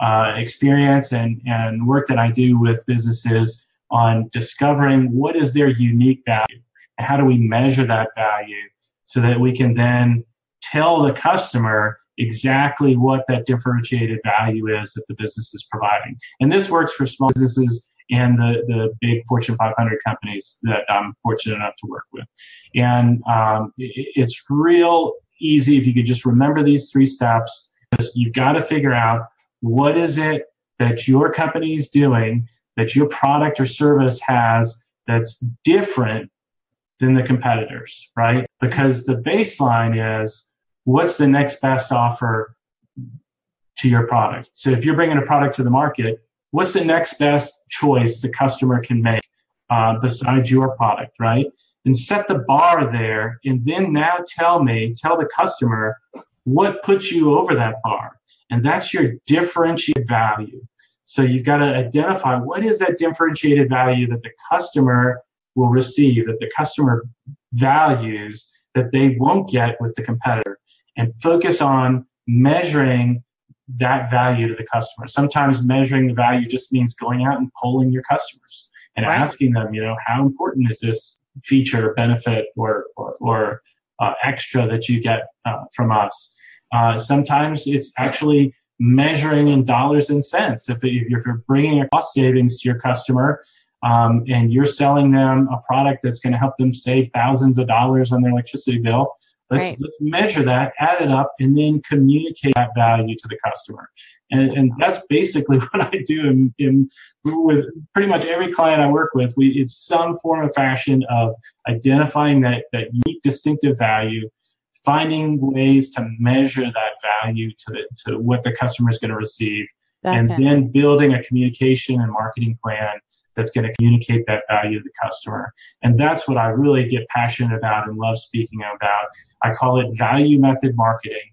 uh, experience and, and work that I do with businesses on discovering what is their unique value and how do we measure that value so that we can then tell the customer exactly what that differentiated value is that the business is providing. And this works for small businesses and the, the big Fortune 500 companies that I'm fortunate enough to work with. And um, it, it's real easy if you could just remember these three steps. You've got to figure out what is it that your company is doing, that your product or service has that's different than the competitors, right? Because the baseline is what's the next best offer to your product. So if you're bringing a product to the market, what's the next best choice the customer can make uh, besides your product, right? And set the bar there, and then now tell me, tell the customer what puts you over that bar, and that's your differentiated value. So you've got to identify what is that differentiated value that the customer will receive, that the customer values that they won't get with the competitor, and focus on measuring that value to the customer. Sometimes measuring the value just means going out and polling your customers and right. asking them, you know, how important is this feature, benefit, or or, or uh, extra that you get uh, from us? Uh, sometimes it's actually measuring in dollars and cents. If, if you're bringing a cost savings to your customer um, and you're selling them a product that's going to help them save thousands of dollars on their electricity bill, let's, right. let's measure that, add it up, and then communicate that value to the customer. And, and that's basically what I do in, in, with pretty much every client I work with. We, it's some form of fashion of identifying that, that unique distinctive value finding ways to measure that value to the, to what the customer is going to receive, and then building a communication and marketing plan that's going to communicate that value to the customer. And that's what I really get passionate about and love speaking about. I call it value method marketing,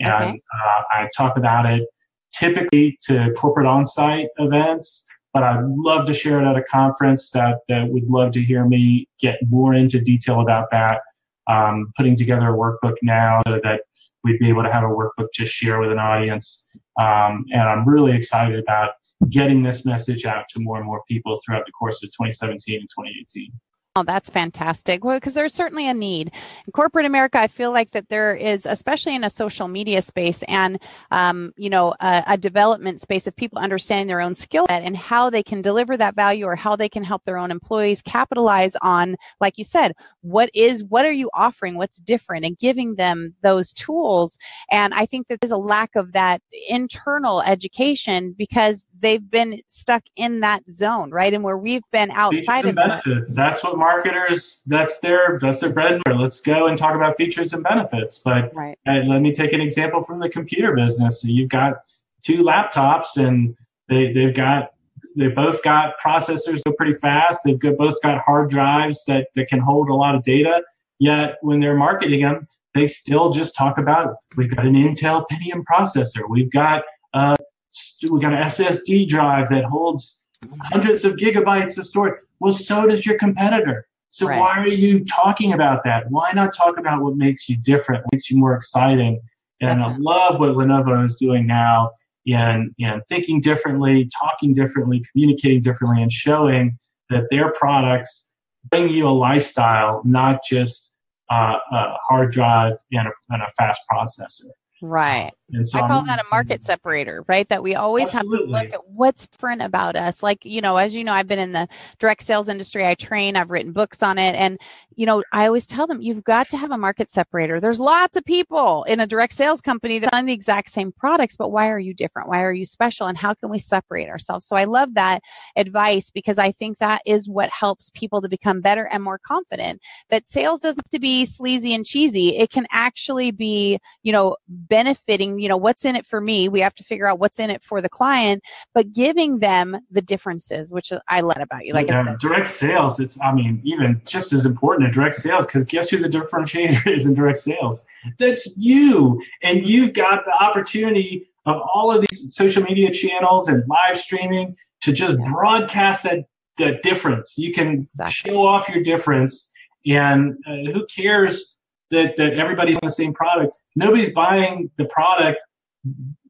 and okay. uh, I talk about it typically to corporate on-site events. But I'd love to share it at a conference that, that would love to hear me get more into detail about that um, putting together a workbook now so that we'd be able to have a workbook to share with an audience. Um, and I'm really excited about getting this message out to more and more people throughout the course of 2017 and 2018. Oh, that's fantastic. Well, because there's certainly a need in corporate America. I feel like that there is, especially in a social media space and, um, you know, a, a, development space of people understanding their own skill set and how they can deliver that value or how they can help their own employees capitalize on, like you said, what is, what are you offering? What's different and giving them those tools. And I think that there's a lack of that internal education because they've been stuck in that zone, right? And where we've been outside of benefits. That's what marketers. That's their that's their bread and butter. Let's go and talk about features and benefits. But right. uh, let me take an example from the computer business. So you've got two laptops, and they they've got they both got processors go pretty fast. They've got, both got hard drives that, that can hold a lot of data. Yet when they're marketing them, they still just talk about we've got an Intel Pentium processor. We've got uh, we got an SSD drive that holds hundreds of gigabytes of storage. Well, so does your competitor. So right. why are you talking about that? Why not talk about what makes you different, what makes you more exciting? And Definitely. I love what Lenovo is doing now in, in thinking differently, talking differently, communicating differently, and showing that their products bring you a lifestyle, not just uh, a hard drive and a, and a fast processor. Right. So I call I'm, that a market separator, right? That we always absolutely. have to look at what's different about us. Like, you know, as you know, I've been in the direct sales industry. I train, I've written books on it. And, you know, I always tell them you've got to have a market separator. There's lots of people in a direct sales company that selling the exact same products, but why are you different? Why are you special? And how can we separate ourselves? So I love that advice because I think that is what helps people to become better and more confident that sales doesn't have to be sleazy and cheesy. It can actually be, you know, benefiting, you know, what's in it for me. We have to figure out what's in it for the client, but giving them the differences, which I love about you. Like yeah, direct sales, it's, I mean, even just as important in direct sales, because guess who the differentiator is in direct sales? That's you. And you've got the opportunity of all of these social media channels and live streaming to just yeah. broadcast that, that difference. You can exactly. show off your difference. And uh, who cares that, that everybody's on the same product? Nobody's buying the product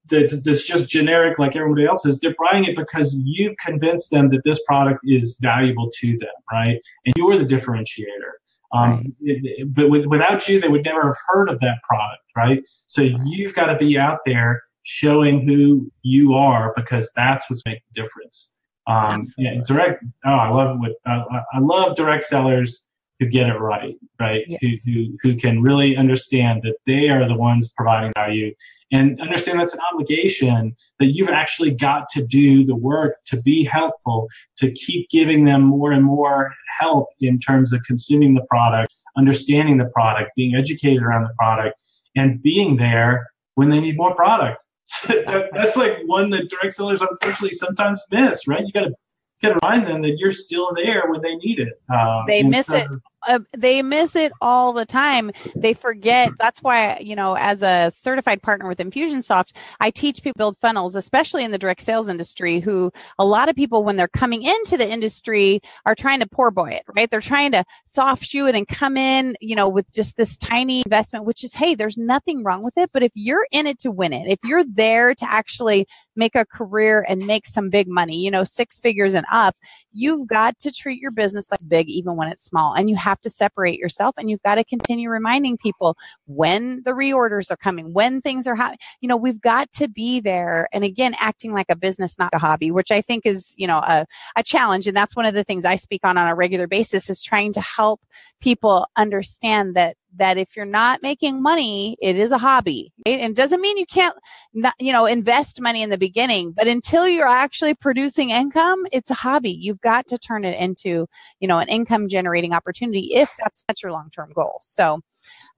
that, that's just generic like everybody else is. They're buying it because you've convinced them that this product is valuable to them, right? And you're the differentiator. Um, right. it, but with, without you, they would never have heard of that product, right? So you've got to be out there showing who you are because that's what's making the difference. Um, yeah, direct. Oh, I love what uh, I love direct sellers who get it right, right? Yes. Who, who, who can really understand that they are the ones providing value and understand that's an obligation that you've actually got to do the work to be helpful, to keep giving them more and more help in terms of consuming the product, understanding the product, being educated around the product, and being there when they need more product. that's like one that direct sellers unfortunately sometimes miss, right? You got to to remind them that you're still there when they need it. Um, they miss so, it uh, they miss it all the time. They forget. That's why, you know, as a certified partner with Infusionsoft, I teach people build funnels, especially in the direct sales industry, who a lot of people, when they're coming into the industry, are trying to poor boy it, right? They're trying to soft shoe it and come in, you know, with just this tiny investment, which is, hey, there's nothing wrong with it. But if you're in it to win it, if you're there to actually make a career and make some big money, you know, six figures and up, you've got to treat your business like big, even when it's small. And you have to separate yourself and you've got to continue reminding people when the reorders are coming, when things are happening. You know, we've got to be there. And again, acting like a business, not a hobby, which I think is, you know, a, a challenge. And that's one of the things I speak on on a regular basis is trying to help people understand that that if you're not making money, it is a hobby. Right? And doesn't mean you can't, not, you know, invest money in the beginning, but until you're actually producing income, it's a hobby. You've got to turn it into, you know, an income generating opportunity if that's that's your long term goal. So,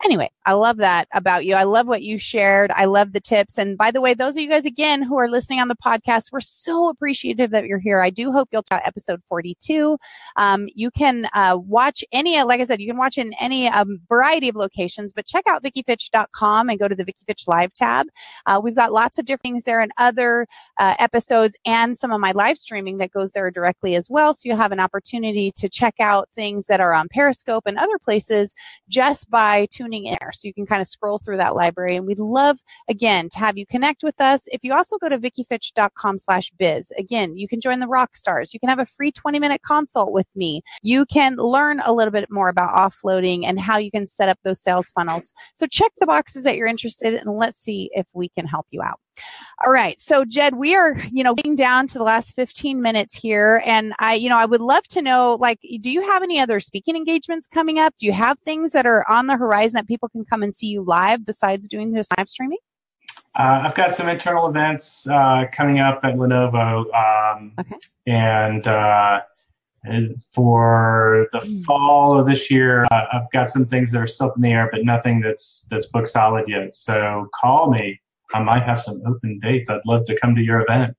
anyway, I love that about you. I love what you shared. I love the tips. And by the way, those of you guys again who are listening on the podcast, we're so appreciative that you're here. I do hope you'll try episode 42. Um, you can uh, watch any, like I said, you can watch in any um, variety of locations, but check out VickiFitch.com and go to the Vicki Fitch Live tab. Uh, we've got lots of different things there and other uh, episodes and some of my live streaming that goes there directly as well. So you have an opportunity to check out things that are on Periscope and other places just by tuning tuning in there. So you can kind of scroll through that library. And we'd love, again, to have you connect with us. If you also go to vickifitch.com slash biz, again, you can join the rock stars. You can have a free 20 minute consult with me. You can learn a little bit more about offloading and how you can set up those sales funnels. So check the boxes that you're interested in and let's see if we can help you out. All right. So Jed, we are, you know, getting down to the last 15 minutes here. And I, you know, I would love to know, like, do you have any other speaking engagements coming up? Do you have things that are on the horizon that people can come and see you live besides doing this live streaming? Uh, I've got some internal events uh, coming up at Lenovo. Um, okay. And, uh, for the hmm. fall of this year, uh, I've got some things that are still up in the air, but nothing that's that's book solid yet. So call me I might have some open dates. I'd love to come to your event.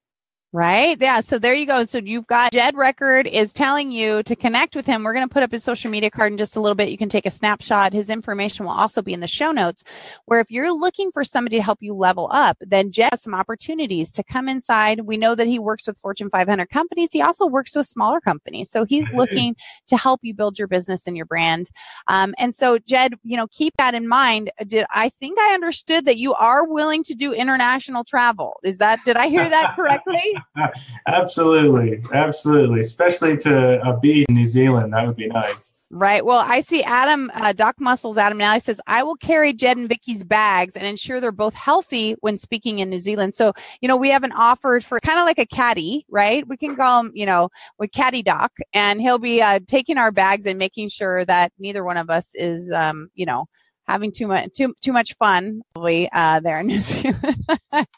Right. Yeah. So there you go. So you've got Jed Record is telling you to connect with him. We're going to put up his social media card in just a little bit. You can take a snapshot. His information will also be in the show notes. Where if you're looking for somebody to help you level up, then Jed has some opportunities to come inside. We know that he works with Fortune 500 companies. He also works with smaller companies. So he's looking to help you build your business and your brand. Um, and so Jed, you know, keep that in mind. Did I think I understood that you are willing to do international travel? Is that, did I hear that correctly? absolutely, absolutely. Especially to a beach in New Zealand, that would be nice. Right. Well, I see Adam, uh, Doc Muscles, Adam now he says, I will carry Jed and Vicki's bags and ensure they're both healthy when speaking in New Zealand. So, you know, we have an offer for kind of like a caddy, right? We can call him, you know, with Caddy Doc, and he'll be uh, taking our bags and making sure that neither one of us is, um, you know, having too much too too much fun uh, there in New Zealand.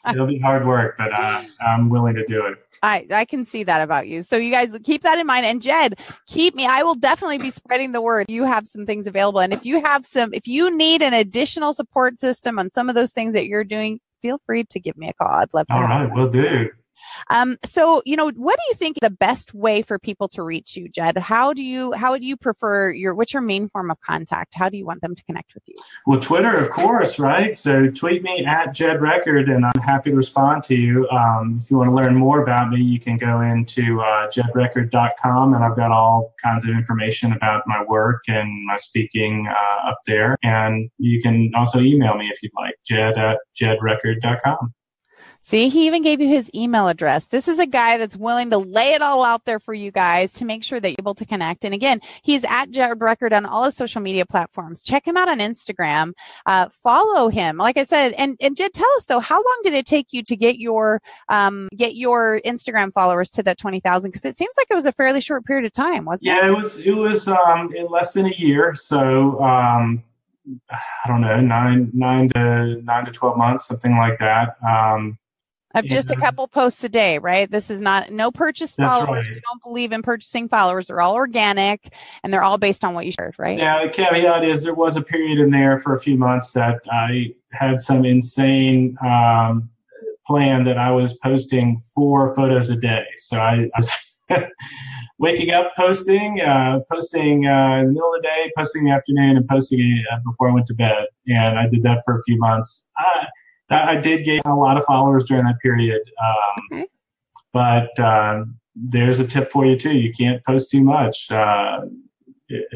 It'll be hard work, but uh, I'm willing to do it. I, I can see that about you. So you guys keep that in mind. And Jed, keep me. I will definitely be spreading the word. You have some things available. And if you have some, if you need an additional support system on some of those things that you're doing, feel free to give me a call. I'd love to. All right, we'll do. Um, so, you know, what do you think the best way for people to reach you, Jed? How do you how do you prefer your what's your main form of contact? How do you want them to connect with you? Well, Twitter, of course, right? So tweet me at Jed Record, and I'm happy to respond to you. Um, if you want to learn more about me, you can go into uh, jedrecord.com, and I've got all kinds of information about my work and my speaking uh, up there. And you can also email me if you'd like, Jed at jedrecord.com. See, he even gave you his email address. This is a guy that's willing to lay it all out there for you guys to make sure that you're able to connect. And again, he's at Jed Record on all his social media platforms. Check him out on Instagram. Uh, follow him. Like I said, and, and Jed, tell us though, how long did it take you to get your, um, get your Instagram followers to that 20,000? Cause it seems like it was a fairly short period of time, wasn't yeah, it? Yeah, it was, it was, um, in less than a year. So, um, I don't know, nine, nine to nine to 12 months, something like that. Um, of just a couple posts a day, right? This is not no purchase followers. Right. We don't believe in purchasing followers. They're all organic and they're all based on what you shared, right? Yeah, the caveat is there was a period in there for a few months that I had some insane um, plan that I was posting four photos a day. So I, I was waking up, posting, uh, posting uh, in the middle of the day, posting in the afternoon, and posting uh, before I went to bed. And I did that for a few months. I, I did gain a lot of followers during that period. Um, okay. But um, there's a tip for you too. You can't post too much. Uh,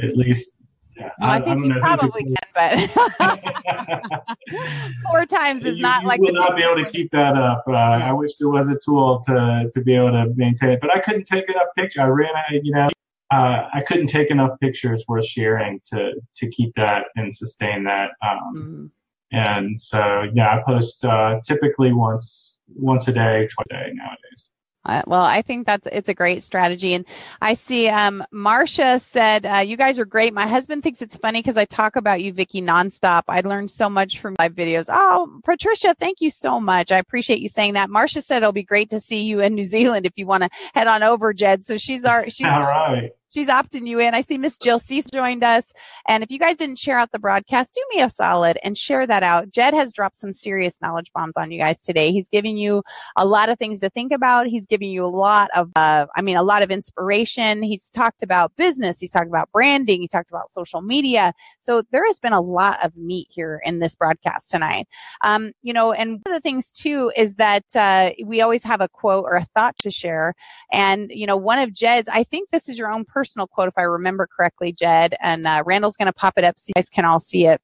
at least yeah, well, I, I, think I you probably can, but four times is you, not you like You will not be able to keep that up. Uh, I wish there was a tool to to be able to maintain it, but I couldn't take enough pictures. I ran, you know, uh, I couldn't take enough pictures worth sharing to to keep that and sustain that. Um, mm-hmm. And so, yeah, I post uh, typically once once a day, twice a day nowadays. Uh, well, I think that's it's a great strategy, and I see um, Marcia said uh, you guys are great. My husband thinks it's funny because I talk about you, Vicki, nonstop. I learned so much from live videos. Oh, Patricia, thank you so much. I appreciate you saying that. Marcia said it'll be great to see you in New Zealand if you want to head on over, Jed. So she's our she's all right she's opting you in. I see Miss Jill Cease joined us. And if you guys didn't share out the broadcast, do me a solid and share that out. Jed has dropped some serious knowledge bombs on you guys today. He's giving you a lot of things to think about. He's giving you a lot of, uh, I mean, a lot of inspiration. He's talked about business. He's talked about branding. He talked about social media. So there has been a lot of meat here in this broadcast tonight. Um, you know, and one of the things too is that uh, we always have a quote or a thought to share. And, you know, one of Jed's, I think this is your own personal quote, if I remember correctly, Jed. And uh, Randall's going to pop it up so you guys can all see it.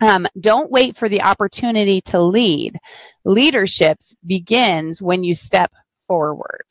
Um, don't wait for the opportunity to lead. Leadership begins when you step forward.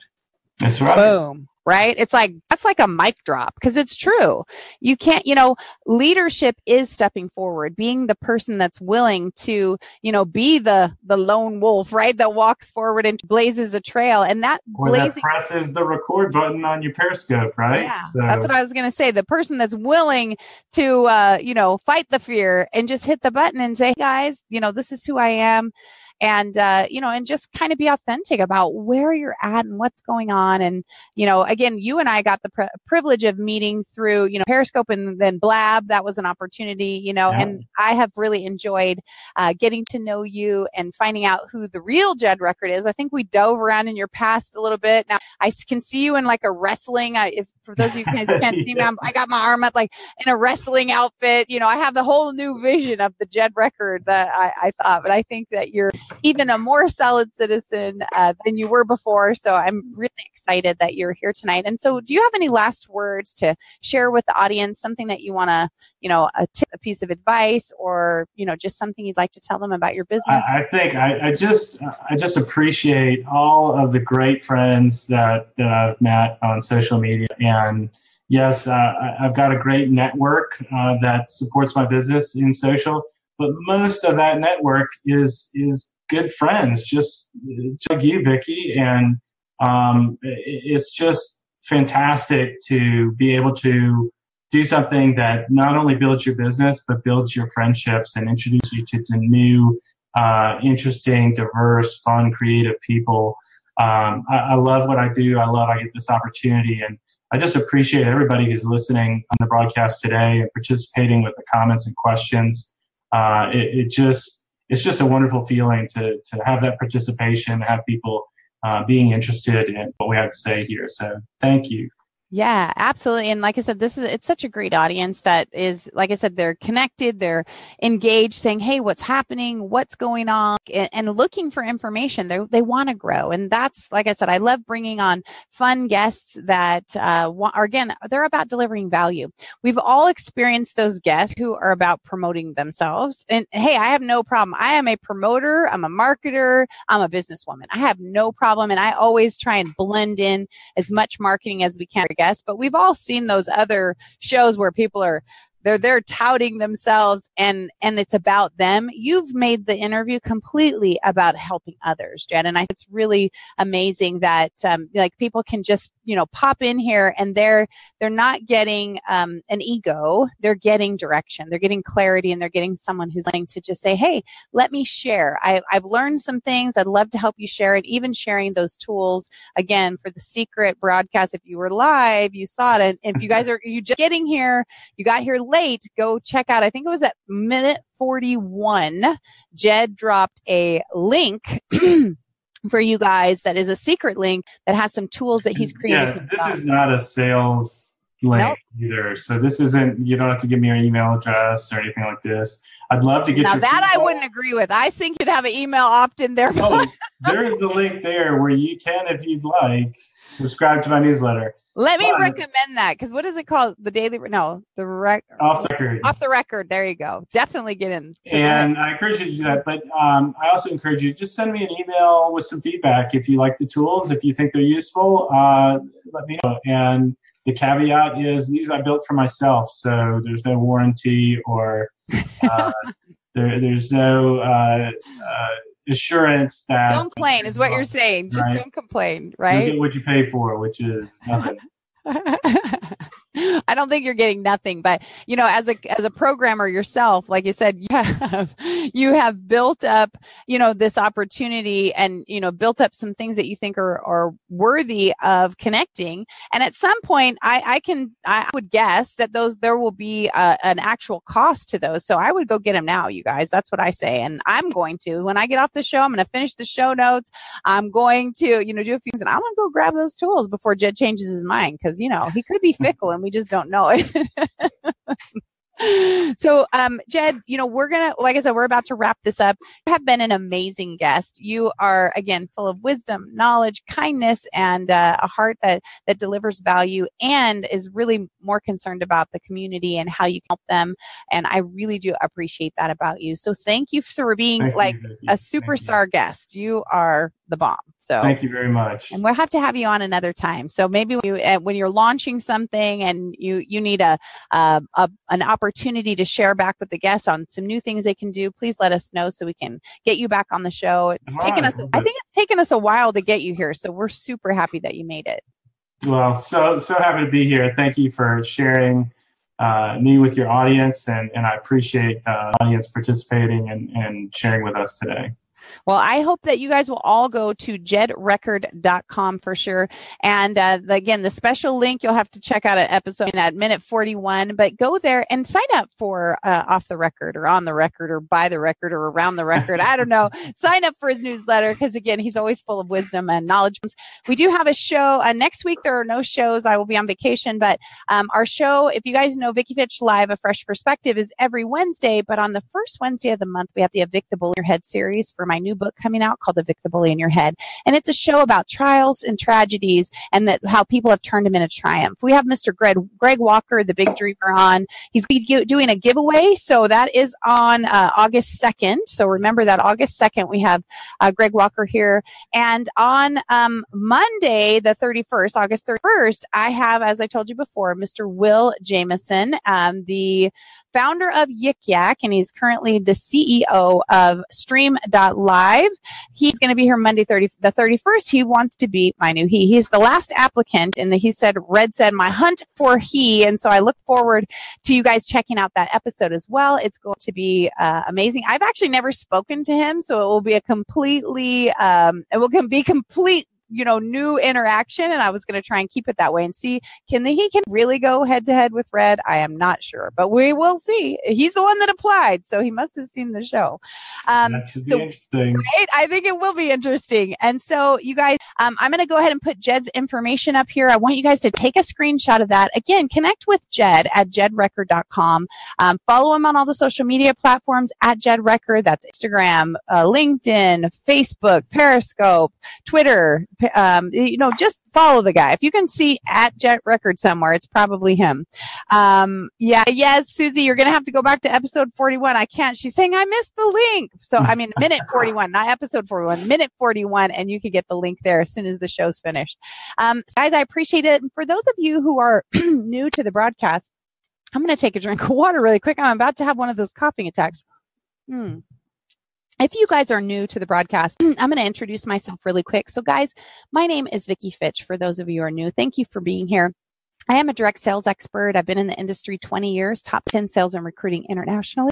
That's right. Boom right? It's like, that's like a mic drop because it's true. You can't, you know, leadership is stepping forward, being the person that's willing to, you know, be the, the lone wolf, right? That walks forward and blazes a trail. And that or blazing, that presses the record button on your Periscope, right? Yeah. So. That's what I was going to say. The person that's willing to, uh, you know, fight the fear and just hit the button and say, guys, you know, this is who I am and uh, you know and just kind of be authentic about where you're at and what's going on. And you know again you and i got the pri- privilege of meeting through you know periscope and then blab. That was an opportunity you know yeah. and i have really enjoyed uh, getting to know you and finding out who the real jed record is. I think we dove around in your past a little bit. Now i can see you in like a wrestling I, if for those of you guys who can't see me, I'm, i got my arm up like in a wrestling outfit. You know, I have the whole new vision of the Jed record that I, I thought, but I think that you're even a more solid citizen uh, than you were before. So I'm really excited that you're here tonight. And so, do you have any last words to share with the audience? Something that you want to, you know, a tip, a piece of advice, or you know, just something you'd like to tell them about your business? I, I think I, I just I just appreciate all of the great friends that that I've met on social media and yes, uh, I've got a great network uh, that supports my business in social, but most of that network is is good friends, just, just like you, Vicki, and um, it's just fantastic to be able to do something that not only builds your business but builds your friendships and introduce you to, to new, uh, interesting, diverse, fun, creative people. Um, I, I love what I do. I love I get this opportunity and I just appreciate everybody who's listening on the broadcast today and participating with the comments and questions. Uh, it, it, just it's just a wonderful feeling to to have that participation, have people uh, being interested in what we have to say here. So thank you. Yeah, absolutely. And like I said, this is it's such a great audience that is like I said, they're connected, they're engaged, saying, Hey, what's happening? What's going on? And, and looking for information. They they want to grow. And that's like I said, I love bringing on fun guests that uh, are again, they're about delivering value. We've all experienced those guests who are about promoting themselves. And hey, I have no problem. I am a promoter, I'm a marketer, I'm a businesswoman. I have no problem. And I always try and blend in as much marketing as we can guess, but we've all seen those other shows where people are they're they're touting themselves and and it's about them. You've made the interview completely about helping others jed and i it's really amazing that um, like people can just you know pop in here and they're they're not getting um, an ego. They're getting direction. They're getting clarity and they're getting someone who's willing to just say hey let me share. I, i've learned some things. I'd love to help you share it even sharing those tools again for the secret broadcast. If you were live you saw it. And if you guys are you just getting here you got here late go check out i think it was at minute 41 jed dropped a link for you guys that is a secret link that has some tools that he's created. Yeah, this is not a sales link nope. either. So this isn't you don't have to give me your email address or anything like this. I'd love to get now that I wouldn't agree with. I think you'd have an email opt in there. oh, there is a link there where you can, if you'd like, subscribe to my newsletter. Let me recommend that because what is it called? The daily? No, the rec- off the record. Off the record. There you go. Definitely get in. And I encourage you to do that. But um, I also encourage you just send me an email with some feedback if you like the tools. If you think they're useful, uh, let me know. And the caveat is these I built for myself, so there's no warranty or uh, there, there's no. Uh, uh assurance that don't complain is what you're saying. Just right? don't complain, right? You get what you pay for, which is nothing. I don't think you're getting nothing, but you know, as a as a programmer yourself, like you said, you have you have built up, you know, this opportunity and you know, built up some things that you think are are worthy of connecting. And at some point, I I can I would guess that those there will be a, an actual cost to those. So I would go get them now, you guys. That's what I say, and I'm going to when I get off the show. I'm going to finish the show notes. I'm going to you know do a few things, and I'm going to go grab those tools before Jed changes his mind because you know he could be fickle and we just don't know it. so um jed you know we're gonna like i said we're about to wrap this up. You have been an amazing guest. You are again full of wisdom knowledge kindness and uh, a heart that that delivers value and is really more concerned about the community and how you can help them. And i really do appreciate that about you. So thank you for being thank like you, a superstar guest. You are the bomb so thank you very much. And we'll have to have you on another time. So maybe when, you, uh, when you're launching something and you you need a, uh, a an opportunity to share back with the guests on some new things they can do, please let us know so we can get you back on the show. It's All taken right. us. I think it's taken us a while to get you here, so we're super happy that you made it. Well, so so happy to be here. Thank you for sharing uh, me with your audience, and, and I appreciate uh, audience participating and, and sharing with us today. Well, I hope that you guys will all go to jedrecord.com for sure. And uh, again, the special link you'll have to check out at episode at minute 41, but go there and sign up for uh, off the record or on the record or by the record or around the record. I don't know. sign up for his newsletter because again, he's always full of wisdom and knowledge. We do have a show uh, next week. There are no shows. I will be on vacation, but um, our show, if you guys know Vicki Fitch Live, A Fresh Perspective is every Wednesday, but on the first Wednesday of the month, we have the Evict the Your Head series for my my new book coming out called the Bully in Your Head. And it's a show about trials and tragedies and that how people have turned them into triumph. We have Mr. Greg, Greg Walker, the big dreamer on. He's doing a giveaway. So that is on uh, August 2nd. So remember that August 2nd, we have uh, Greg Walker here. And on um, Monday, the 31st, August 31st, I have, as I told you before, Mr. Will Jameson, um, the founder of Yik Yak, and he's currently the CEO of Stream.live. He's going to be here Monday 30, the 31st. He wants to be my new he. He's the last applicant, and he said, Red said, my hunt for he. And so I look forward to you guys checking out that episode as well. It's going to be uh, amazing. I've actually never spoken to him, so it will be a completely, um, it will be complete you know, new interaction and I was going to try and keep it that way and see can the, he can really go head to head with Red? I am not sure, but we will see. He's the one that applied, so he must have seen the show. Um, that should be so. Right? I think it will be interesting. And so, you guys, um, I'm going to go ahead and put Jed's information up here. I want you guys to take a screenshot of that. Again, connect with Jed at jedrecord.com. Um, follow him on all the social media platforms at Jed Record. That's Instagram, uh, LinkedIn, Facebook, Periscope, Twitter. Um, you know, just follow the guy. If you can see at Jed Record somewhere, it's probably him. Um, yeah, yes, Susie, you're going to have to go back to episode 41. I can't. She's saying I missed the link. So, I mean, minute 41, not episode 41, minute 41, and you can get the link there as soon as the show's finished. Um, guys, I appreciate it. And for those of you who are new to the broadcast, I'm going to take a drink of water really quick. I'm about to have one of those coughing attacks. Hmm if you guys are new to the broadcast, I'm going to introduce myself really quick. So, guys, my name is Vicki Fitch. For those of you who are new, thank you for being here. I am a direct sales expert. I've been in the industry 20 years, top 10 sales and recruiting internationally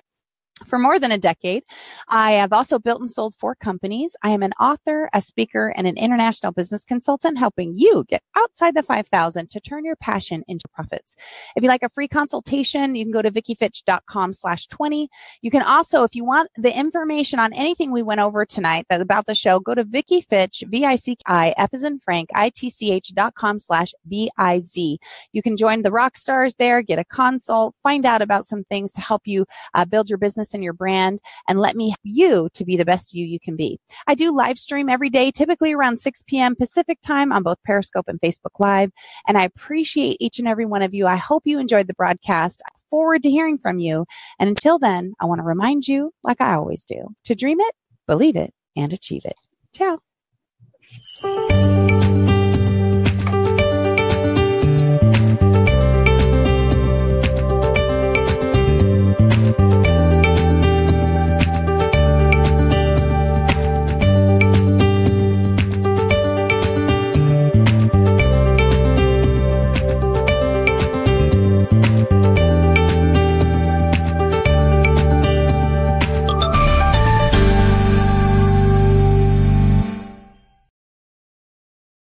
for more than a decade. I have also built and sold four companies. I am an author, a speaker, and an international business consultant helping you get outside the 5000 to turn your passion into profits. If you like a free consultation, you can go to vickifitch.com slash 20. You can also, if you want the information on anything we went over tonight that about the show, go to Vicki Fitch, V-I-C-I, F as in Frank, I-T-C-H dot com slash B-I-Z. You can join the rock stars there, get a consult, find out about some things to help you uh, build your business business and your brand and let me help you to be the best you you can be. I do live stream every day, typically around 6 p.m. Pacific time on both Periscope and Facebook Live. And I appreciate each and every one of you. I hope you enjoyed the broadcast. I forward to hearing from you. And until then, I want to remind you, like I always do, to dream it, believe it, and achieve it. Ciao.